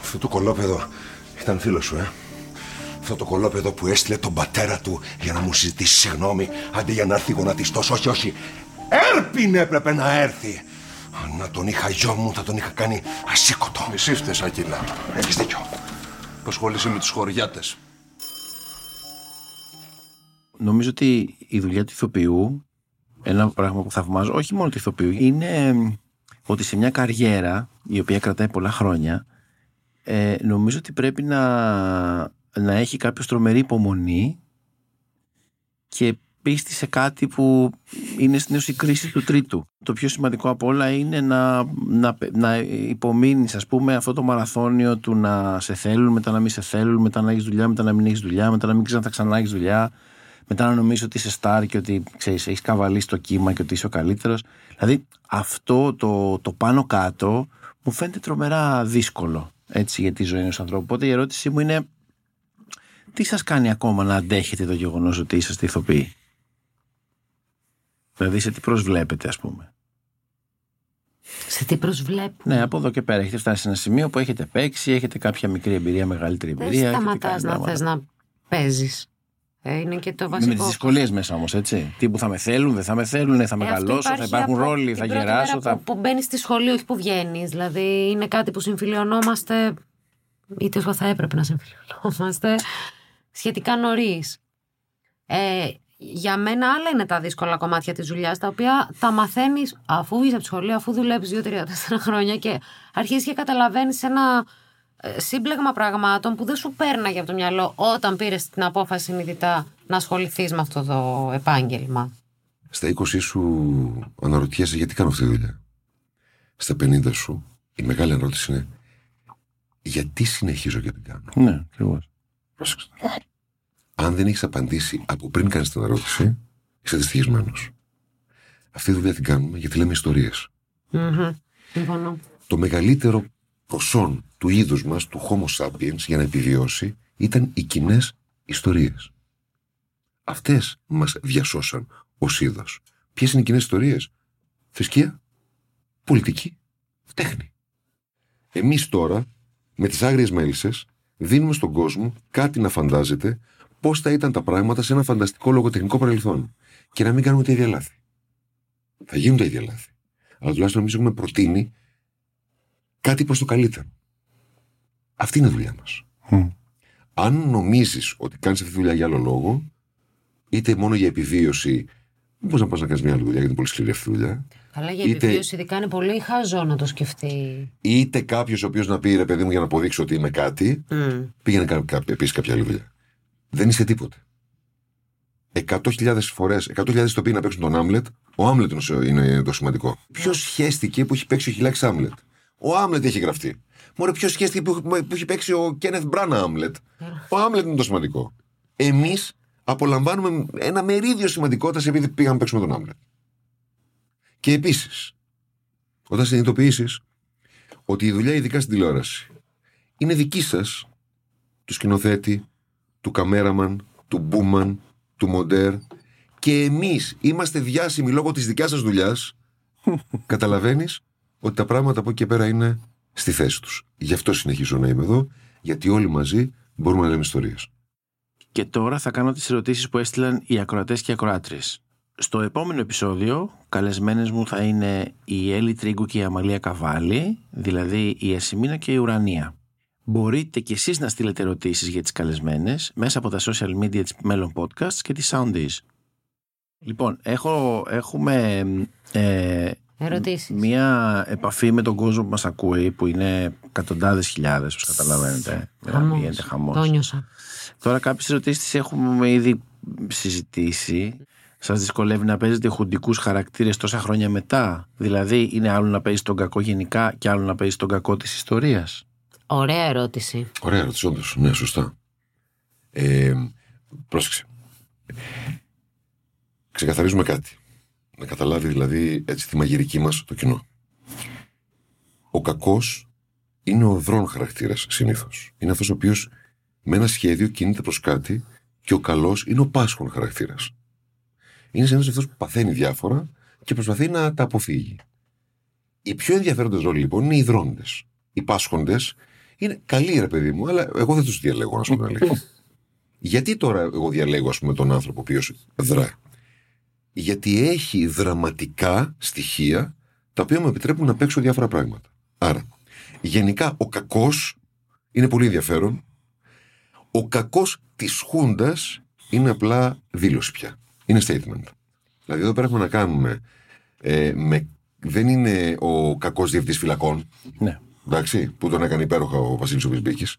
Αυτό το κολόπεδο ήταν φίλος σου, ε; Αυτό το κολόπεδο που έστειλε τον πατέρα του για να μου ζητήσει συγγνώμη αντί για να έρθει γονατιστός. Όχι, όχι. Έρπιν έπρεπε να έρθει. Αν να τον είχα γιο μου, θα τον είχα κάνει ασήκωτο. Μισή φταίς, Ακύλα. Έχεις δίκιο. Που ασχολείσαι με τους χωριάτες. Νομίζω ότι η δουλειά του ηθοποιού, ένα πράγμα που θαυμάζω, όχι μόνο του ηθοποιού, είναι εμ, ότι σε μια καριέρα η οποία κρατάει πολλά χρόνια, ε, νομίζω ότι πρέπει να, να έχει κάποιος τρομερή υπομονή και πίστη σε κάτι που είναι στην η κρίσης του τρίτου. Το πιο σημαντικό από όλα είναι να, να, να υπομείνεις ας πούμε αυτό το μαραθώνιο του να σε θέλουν, μετά να μην σε θέλουν, μετά να έχεις δουλειά, μετά να μην έχεις δουλειά, μετά να μην ξέρεις αν θα ξανά έχεις δουλειά, μετά να νομίζεις ότι είσαι στάρ και ότι ξέρεις, έχεις καβαλήσει το κύμα και ότι είσαι ο καλύτερος. Δηλαδή αυτό το, το πάνω κάτω μου φαίνεται τρομερά δύσκολο έτσι, για τη ζωή ενός ανθρώπου. Οπότε η ερώτησή μου είναι τι σας κάνει ακόμα να αντέχετε το γεγονός ότι είσαστε ηθοποιοί; Δηλαδή σε τι προσβλέπετε ας πούμε. Σε τι προσβλέπω; Ναι, από εδώ και πέρα έχετε φτάσει σε ένα σημείο που έχετε παίξει, έχετε κάποια μικρή εμπειρία, μεγαλύτερη Δεν εμπειρία. έχετε σταματάς κάνει να πράγματα. θε να παίζεις. Ε, είναι και το Με βασικό. τις δυσκολίες μέσα όμως, έτσι. Τι που θα με θέλουν, δεν θα με θέλουν, θα Ε, αυτό μεγαλώσω, θα υπάρχει υπάρχουν από ρόλοι, την θα πρώτη γεράσω. μέρα Θα... Που, που μπαίνεις στη σχολή, όχι που βγαίνεις. Δηλαδή είναι κάτι που συμφιλιωνόμαστε, είτε εγώ θα έπρεπε να συμφιλιωνόμαστε, σχετικά νωρίς. Ε, για μένα άλλα είναι τα δύσκολα κομμάτια της δουλειάς, τα οποία τα μαθαίνεις αφού βγεις από τη σχολή, αφού δουλεύεις 2-3-4 χρόνια και αρχίζεις και καταλαβαίνεις ένα ε, σύμπλεγμα πραγμάτων που δεν σου πέρναγε από το μυαλό όταν πήρες την απόφαση συνειδητά να ασχοληθείς με αυτό το επάγγελμα. Στα 20 σου αναρωτιέσαι γιατί κάνω αυτή τη δουλειά. Στα 50 σου η μεγάλη ερώτηση είναι γιατί συνεχίζω και την κάνω; Ναι, ακριβώς. Αν δεν έχεις απαντήσει από πριν κάνεις την ερώτηση, Είσαι δυστυχισμένος. Αυτή τη δουλειά την κάνουμε γιατί λέμε ιστορίες. Μμμ. Συμφωνώ. Το μεγαλύτερο προσόν του είδους μας, του Homo sapiens, για να επιβιώσει, ήταν οι κοινές ιστορίες. Αυτές μας διασώσαν ως είδος. Ποιες είναι οι κοινές ιστορίες; Θρησκεία, πολιτική, τέχνη. Εμείς τώρα, με τις άγριες μέλισσες, δίνουμε στον κόσμο κάτι να φαντάζεται πώς θα ήταν τα πράγματα σε ένα φανταστικό λογοτεχνικό παρελθόν. Και να μην κάνουμε τα ίδια λάθη. Θα γίνουν τα ίδια λάθη. Αλλά τουλάχιστον εμείς έχουμε προτείνει κάτι προς το καλύτερο. Αυτή είναι η δουλειά μας. Αν νομίζεις ότι κάνεις αυτή τη δουλειά για άλλο λόγο, είτε μόνο για επιβίωση, πώ να πας να κάνεις μια άλλη δουλειά, γιατί είναι πολύ σκληρή αυτή η δουλειά. Καλά, για Είτε- επιβίωση ειδικά είναι πολύ χαζό να το σκεφτεί. Είτε κάποιος ο οποίος να πει ρε παιδί μου για να αποδείξω ότι είμαι κάτι, Μμ. πήγαινε κα, κα, επίσης κάποια άλλη δουλειά. Δεν είσαι τίποτε. 100.000 φορές, 100.000 το να παίξουν τον Άμλετ, ο Άμλετ είναι ο- είναι το σημαντικό. Ποιο σχέστηκε που έχει παίξει ο Χιλάκη Άμλετ; Ο Άμλετ έχει γραφτεί. Μωρέ, ποιο σχέστηκε που, που έχει παίξει ο Κένεθ Μπράνα Άμλετ; Ο Άμλετ είναι το σημαντικό. Εμείς απολαμβάνουμε ένα μερίδιο σημαντικότητας επειδή πήγαμε να παίξουμε τον Άμλετ. Και επίσης, όταν συνειδητοποιήσεις ότι η δουλειά, ειδικά στην τηλεόραση, είναι δική σας, του σκηνοθέτη, του καμέραμαν, του μπούμαν, του μοντέρ και εμείς είμαστε διάσημοι λόγω της δικιάς σας δουλειάς καταλαβαίνεις ότι τα πράγματα από εκεί και πέρα είναι στη θέση τους. Γι' αυτό συνεχίζω να είμαι εδώ, γιατί όλοι μαζί μπορούμε να λέμε ιστορίες. Και τώρα θα κάνω τις ερωτήσεις που έστειλαν οι ακροατές και οι ακροάτριες. Στο επόμενο επεισόδιο, καλεσμένες μου θα είναι η Έλλη Τρίγκου και η Αμαλία Καβάλη, δηλαδή η Εσημίνα και η Ουρανία. Μπορείτε και εσείς να στείλετε ερωτήσεις για τις καλεσμένες μέσα από τα social media της Μέλλον Podcasts και της Soundees. Λοιπόν, έχω, έχουμε ε, Ερωτήσεις. μία επαφή με τον κόσμο που μας ακούει, που είναι εκατοντάδες χιλιάδες, όπως καταλαβαίνετε. Χαμός. Γίνεται χαμός. Το νιώσα. Τώρα κάποιες ερωτήσεις τις έχουμε ήδη συζητήσει. Σας δυσκολεύει να παίζετε χουντικούς χαρακτήρες τόσα χρόνια μετά; Δηλαδή είναι άλλο να παίζει τον κακό γενικά και άλλο να παίζει τον κακό της ιστορίας; Ωραία ερώτηση. Ωραία ερώτηση, όντως. Ναι, σωστά. Ε, πρόσεξε. Ξεκαθαρίζουμε κάτι. Να καταλάβει δηλαδή έτσι τη μαγειρική μας το κοινό. Ο κακός είναι ο δρόν χαρακτήρας συνήθως. Είναι αυτός ο οποίος με ένα σχέδιο κινείται προς κάτι και ο καλός είναι ο πάσχων χαρακτήρας. Είναι συνήθως αυτός που παθαίνει διάφορα και προσπαθεί να τα αποφύγει. Οι πιο ενδιαφέροντες ρόλοι λοιπόν είναι οι δρόντες. Οι πάσχοντες είναι καλοί ρε παιδί μου, αλλά εγώ δεν τους διαλέγω να σου πω την αλήθεια. Γιατί τώρα εγώ διαλέγω ας πούμε τον άνθρωπο ο οποίος δρά; Γιατί έχει δραματικά στοιχεία τα οποία μου επιτρέπουν να παίξω διάφορα πράγματα. Άρα, γενικά ο κακός είναι πολύ ενδιαφέρον. Ο κακός της Χούντας είναι απλά δήλωση πια. Είναι statement. Δηλαδή εδώ πέρα έχουμε να κάνουμε ε, με, δεν είναι ο κακός διευθυντής φυλακών Ναι. Εντάξει, που τον έκανε υπέροχα ο Βασίλης ο Βυσμπίκης.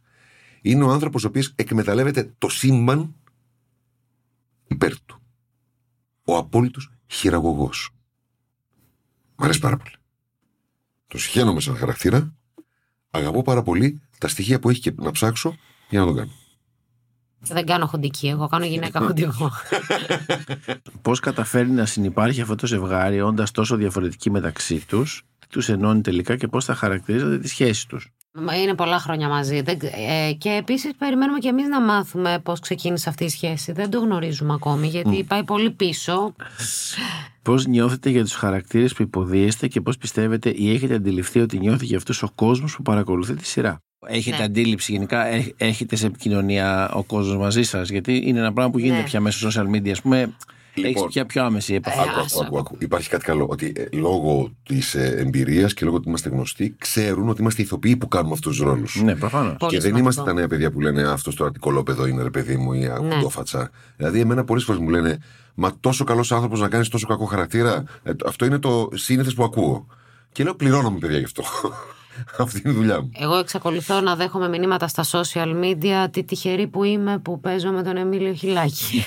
Είναι ο άνθρωπος ο οποίος εκμεταλλεύεται το σύμπαν υπέρ του. Ο απόλυτος χειραγωγός. Μ' αρέσει πάρα πολύ. Το συχαίνομαι σαν χαρακτήρα. Αγαπώ πάρα πολύ τα στοιχεία που έχει και να ψάξω για να τον κάνω. Δεν κάνω χοντική, εγώ κάνω γυναίκα χοντικό. Πώς καταφέρει να συνεπάρχει αυτό το ζευγάρι όντας τόσο διαφορετικοί μεταξύ τους, τι τους ενώνει τελικά και πώς θα χαρακτηρίζονται τις σχέσεις τους; Μα Είναι πολλά χρόνια μαζί. Δεν- ε, και επίσης περιμένουμε και εμείς να μάθουμε πώς ξεκίνησε αυτή η σχέση. Δεν το γνωρίζουμε ακόμη, γιατί πάει πολύ πίσω. Πώς νιώθετε για τους χαρακτήρες που υποδίεστε και πώς πιστεύετε ή έχετε αντιληφθεί ότι νιώθει για αυτούς ο κόσμος που παρακολουθεί τη σειρά; Έχετε Ναι. αντίληψη γενικά, έχ- έχετε σε επικοινωνία ο κόσμος μαζί σας, γιατί είναι ένα πράγμα που γίνεται Ναι. πια μέσω social media, ας πούμε, Λοιπόν. έχεις πια πιο άμεση επαφή. Ε, Άκου, άσε. άκου, άκου, άκου. Υπάρχει κάτι καλό. Ότι ε, λόγω της εμπειρίας και λόγω ότι είμαστε γνωστοί, ξέρουν ότι είμαστε ηθοποιοί που κάνουμε αυτούς τους ρόλους. Ναι, προφανώς. Πολύ και δεν σημαντικό. είμαστε τα νέα παιδιά που λένε Αυτός τώρα τι κολόπεδο είναι, ρε παιδί μου, ή Ναι. ακουντόφατσα. Δηλαδή, εμένα πολλές φορές μου λένε Μα τόσο καλός άνθρωπος να κάνεις τόσο κακό χαρακτήρα. Ε, το- αυτό είναι το σύνηθες που ακούω. Και λέω Πληρώνομαι, παιδιά, γι' αυτό. Αυτή είναι η δουλειά μου. Εγώ εξακολουθώ να δέχομαι μηνύματα στα social media τι τυχερή που είμαι που παίζω με τον Εμίλιο Χιλάκη.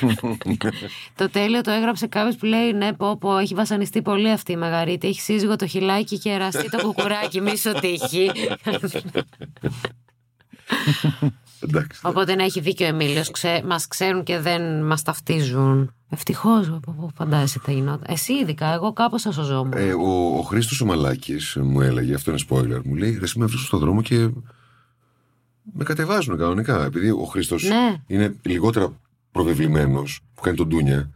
το τέλειο το έγραψε κάποιος που λέει Ναι, πω, πω, έχει βασανιστεί πολύ αυτή η Μεγαρίτη. Έχει σύζυγο το χιλάκι και εραστεί το κουκουράκι. Μη σου τύχει. Εντάξει. Οπότε να έχει δίκιο ο Εμίλιος. Ξέ, μας ξέρουν και δεν μας ταυτίζουν. Ευτυχώς, φαντάζεσαι τι θα γινόταν. Εσύ ειδικά, εγώ κάπως θα σωζόμουν. Ε, ο ο Χρήστος ο Μαλάκης μου έλεγε, αυτό είναι spoiler, μου λέει: Ρε, εσύ με βρίσκω στον δρόμο και με κατεβάζουν κανονικά. Επειδή ο Χρήστος Ναι. είναι λιγότερα προβεβλημένος που κάνει τον Ντούνια.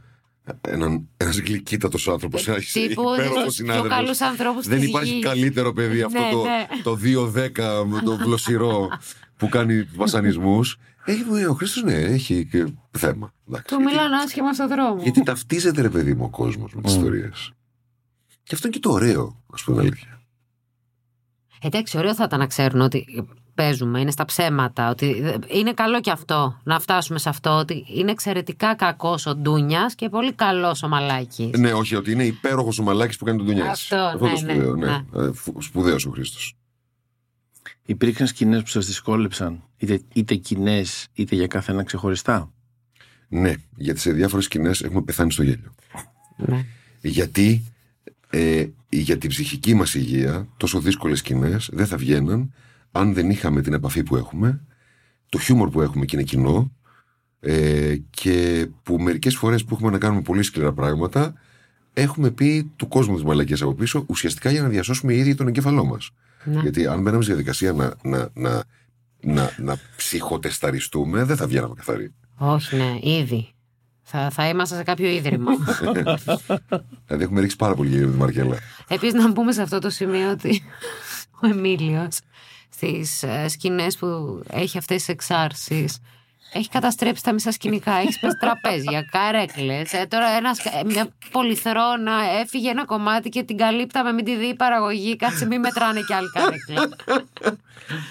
Έναν ένας γλυκύτατος άνθρωπος, ένας τύπου υπέροχος στους πιο συνάδελφος. καλούς ανθρώπους Δεν της υπάρχει γης. καλύτερο παιδί αυτό Ναι, το, ναι. το 2-10 με το γλωσσιρό που κάνει βασανισμούς. Έχει, ο Χρήστος ναι, έχει και θέμα. Εντάξει. Του μιλάνε άσχημα στον δρόμο. Γιατί ταυτίζεται ρε παιδί μου ο κόσμος με τις ιστορίες. Και αυτό είναι και το ωραίο, ας πούμε αλήθεια. Εντάξει, ωραίο θα ήταν να ξέρουν ότι παίζουμε, είναι στα ψέματα. Ότι είναι καλό και αυτό να φτάσουμε σε αυτό. Ότι είναι εξαιρετικά κακός ο Ντούνιας και πολύ καλός ο Μαλάκης. Ναι, όχι, ότι είναι υπέροχος ο Μαλάκης που κάνει τον Ντουνιάς. Αυτό, το ναι, σπουδαίο, ναι, ναι. Ε, φου- Σπουδαίος ο Χρήστος. Υπήρξαν σκηνές που σας δυσκόλεψαν, είτε, είτε κοινές είτε για κάθε ένα ξεχωριστά; Ναι, γιατί σε διάφορες σκηνές έχουμε πεθάνει στο γέλιο. Ναι. Γιατί ε, για την ψυχική μας υγεία τόσο δύσκολες σκηνές δεν θα βγαίναν αν δεν είχαμε την επαφή που έχουμε, το χιούμορ που έχουμε και είναι κοινό ε, και που μερικές φορές που έχουμε να κάνουμε πολύ σκληρά πράγματα έχουμε πει του κόσμου της μαλακίας από πίσω ουσιαστικά για να διασώσουμε ήδη τον εγκέφαλό μας. Ναι. Γιατί αν μπαίναμε στη διαδικασία να, να, να, να, να ψυχοτεσταριστούμε δεν θα βγαίναμε καθαροί. Όχι, ναι, ήδη. Θα, θα είμαστε σε κάποιο ίδρυμα. Δηλαδή έχουμε ρίξει πάρα πολύ γέλιο με τη Μαρκέλα. Επίσης, να πούμε σε αυτό το σημείο ότι ο Εμίλιος στις σκηνές που έχει αυτές τις εξάρσεις έχεις καταστρέψει τα μισά σκηνικά. Έχεις πέσει τραπέζια, καρέκλες. τώρα ένας, ε, μια πολυθρόνα έφυγε ένα κομμάτι και την καλύπταμε. Μην τη δει η παραγωγή. Κάτσε, μην μετράνε κι άλλη καρέκλα.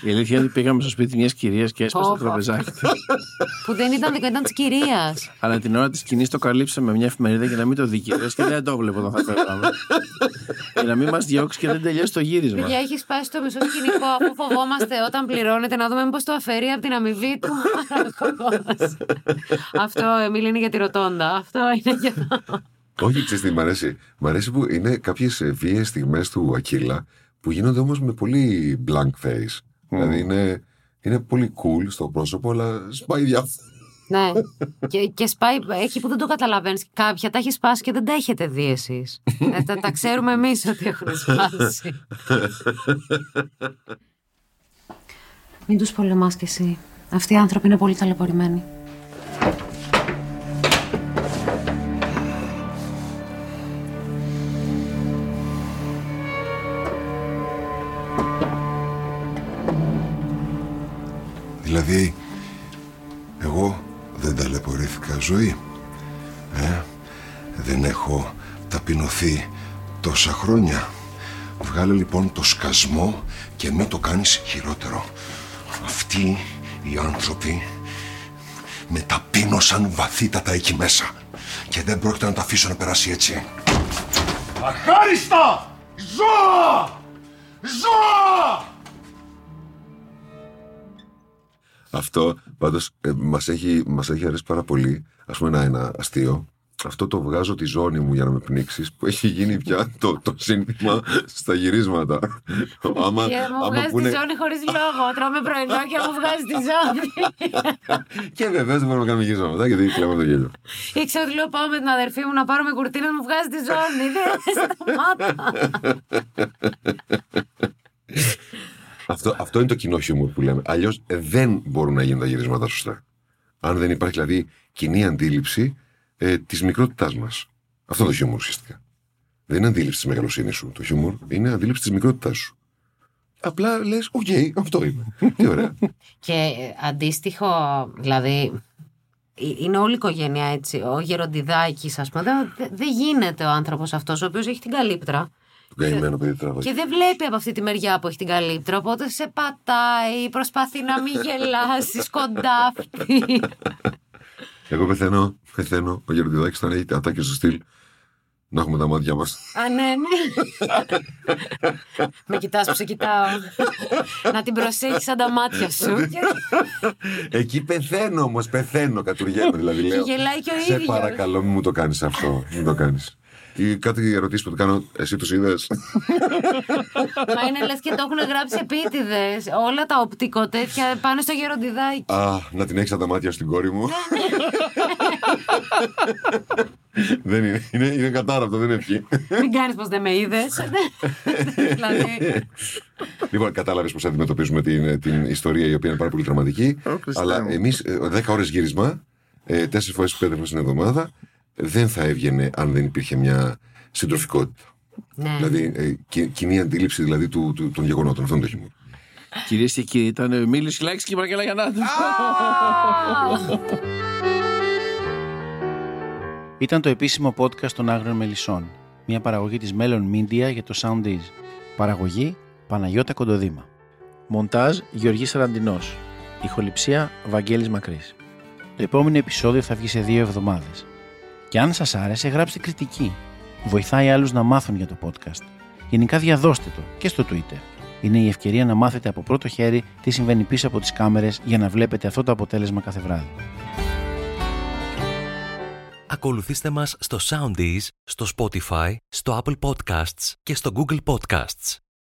Η αλήθεια είναι ότι πήγαμε στο σπίτι μιας κυρίας και έσπασε το Όπα. τραπεζάκι της. που δεν ήταν δικό, ήταν της κυρίας. Αλλά την ώρα της σκηνής το καλύψαμε με μια εφημερίδα για να μην το δικαιώσει και δεν το βλέπω όταν θα φεύγαμε. για να μην μας διώξει και δεν τελειώσει το γύρισμα. Παιδιά, έχει σπάσει το μισό σκηνικό αφού φοβόμαστε όταν πληρώνετε να δούμε μήπως το αφαιρεί από την αμοιβή του. Αυτό, Εμίλη, είναι για τη ρωτώντα. Αυτό είναι για. Όχι, ξέρεις τι μ' αρέσει. Μ' αρέσει που είναι κάποιες βίαιες στιγμές του Ακύλα που γίνονται όμως με πολύ blank face. Δηλαδή είναι, είναι πολύ cool στο πρόσωπο, αλλά σπάει διάφορα. ναι. Και, και σπάει εκεί που δεν το καταλαβαίνεις. Κάποια τα έχεις σπάσει και δεν τα έχετε δει εσείς. τα, τα ξέρουμε εμείς ότι έχουν σπάσει. Μην τους πολεμάς κι εσύ. Αυτοί οι άνθρωποι είναι πολύ ταλαιπωρημένοι. Δηλαδή, εγώ δεν ταλαιπωρήθηκα ζωή. Ε, δεν έχω ταπεινωθεί τόσα χρόνια. Βγάλε λοιπόν το σκασμό και μην το κάνεις χειρότερο. Αυτοί οι άνθρωποι με ταπείνωσαν βαθύτατα εκεί μέσα. Και δεν πρόκειται να το αφήσω να περάσει έτσι. Αχάριστα! Ζώα! Ζώα! Αυτό πάντως ε, μας, έχει, μας έχει αρέσει πάρα πολύ. Ας πούμε ένα, ένα αστείο. Αυτό το βγάζω τη ζώνη μου για να με πνίξεις που έχει γίνει πια το, το σύνθημα στα γυρίσματα. άμα, Και μου άμα βγάζει πούνε- τη ζώνη χωρίς λόγο. Τρώμε πρωινό και μου βγάζει τη ζώνη. Και βεβαίω δεν μπορούμε να κάνουμε γυρίσματα γιατί κλαίμε το γέλιο. Ήξερα ότι λέω πάω με την αδερφή μου να πάρουμε κουρτίνα μου βγάζει τη ζώνη. Δεν σταμάτα. Αυτό, αυτό είναι το κοινό χιούμορ που λέμε. Αλλιώς δεν μπορούν να γίνουν τα γυρίσματα σωστά. Αν δεν υπάρχει δηλαδή κοινή αντίληψη ε, της μικρότητάς μας. Αυτό είναι το χιούμορ ουσιαστικά. Δεν είναι αντίληψη της μεγαλοσύνης σου. Το χιούμορ είναι αντίληψη της μικρότητάς σου. Απλά λες, οκ, αυτό είμαι. Τι ωραία. Και ε, αντίστοιχο, δηλαδή. ε, Είναι όλη η οικογένεια έτσι. Ο Γεροντιδάκης, ας πούμε. Δεν δεν- δεν γίνεται ο άνθρωπος αυτός, ο οποίος έχει την καλύπτρα. Το καημένο παιδί τραβάει. Και δεν βλέπει από αυτή τη μεριά που έχει την καλύπτρα. Οπότε σε πατάει, προσπαθεί να μην γελάσεις, σκοντάφτει. Εγώ πεθαίνω, πεθαίνω. Ο Γεροντιδάκης όταν έχει ατάκες στο στυλ. Να έχουμε τα μάτια μας. Α, ναι, ναι. Με κοιτάς που σε κοιτάω. να την προσέχεις σαν τα μάτια σου. Εκεί πεθαίνω όμως, πεθαίνω. Κατουργέμαι δηλαδή. Λέω. γελάει και ο Σε ίδιος. παρακαλώ, μην μου το κάνεις αυτό. Μην το κάνεις. Ή κάτι ερωτήσεις που του κάνω, εσύ τους είδες; Μα είναι λες και το έχουν γράψει επίτηδες. Όλα τα οπτικό τέτοια πάνε στο γεροντιδάκι. Α, να την έχεις τα μάτια στην κόρη μου. δεν είναι, είναι, είναι κατάρα δεν είναι ευχή. Μην κάνεις πως δεν με είδες. δηλαδή. Λοιπόν, κατάλαβες πώ αντιμετωπίζουμε την, την ιστορία η οποία είναι πάρα πολύ δραματική. αλλά εμείς 10 ώρες γύρισμα, 4 φορές 5 φορέ την εβδομάδα, δεν θα έβγαινε αν δεν υπήρχε μια συντροφικότητα. Ναι. Δηλαδή, ε, κι- κοινή αντίληψη δηλαδή, του, του, των γεγονότων. Αυτό είναι το χειμώνα. Κυρίες και κύριοι, ήταν ο Μίλης Λάκη και η Μαρκέλα Γιαννάτου. Ήταν το επίσημο podcast των Άγριων Μελισσών. Μια παραγωγή της Melon Media για το Soundees. Παραγωγή Παναγιώτα Κοντοδήμα. Μοντάζ Γεωργής Σαραντινός. Ηχοληψία Βαγγέλης Μακρύς. Το επόμενο επεισόδιο θα βγει σε δύο εβδομάδες. Και αν σας άρεσε γράψτε κριτική. Βοηθάει άλλους να μάθουν για το podcast. Γενικά διαδώστε το και στο Twitter. Είναι η ευκαιρία να μάθετε από πρώτο χέρι τι συμβαίνει πίσω από τις κάμερες για να βλέπετε αυτό το αποτέλεσμα κάθε βράδυ. Ακολουθήστε μας στο Soundees, στο Spotify, στο Apple Podcasts και στο Google Podcasts.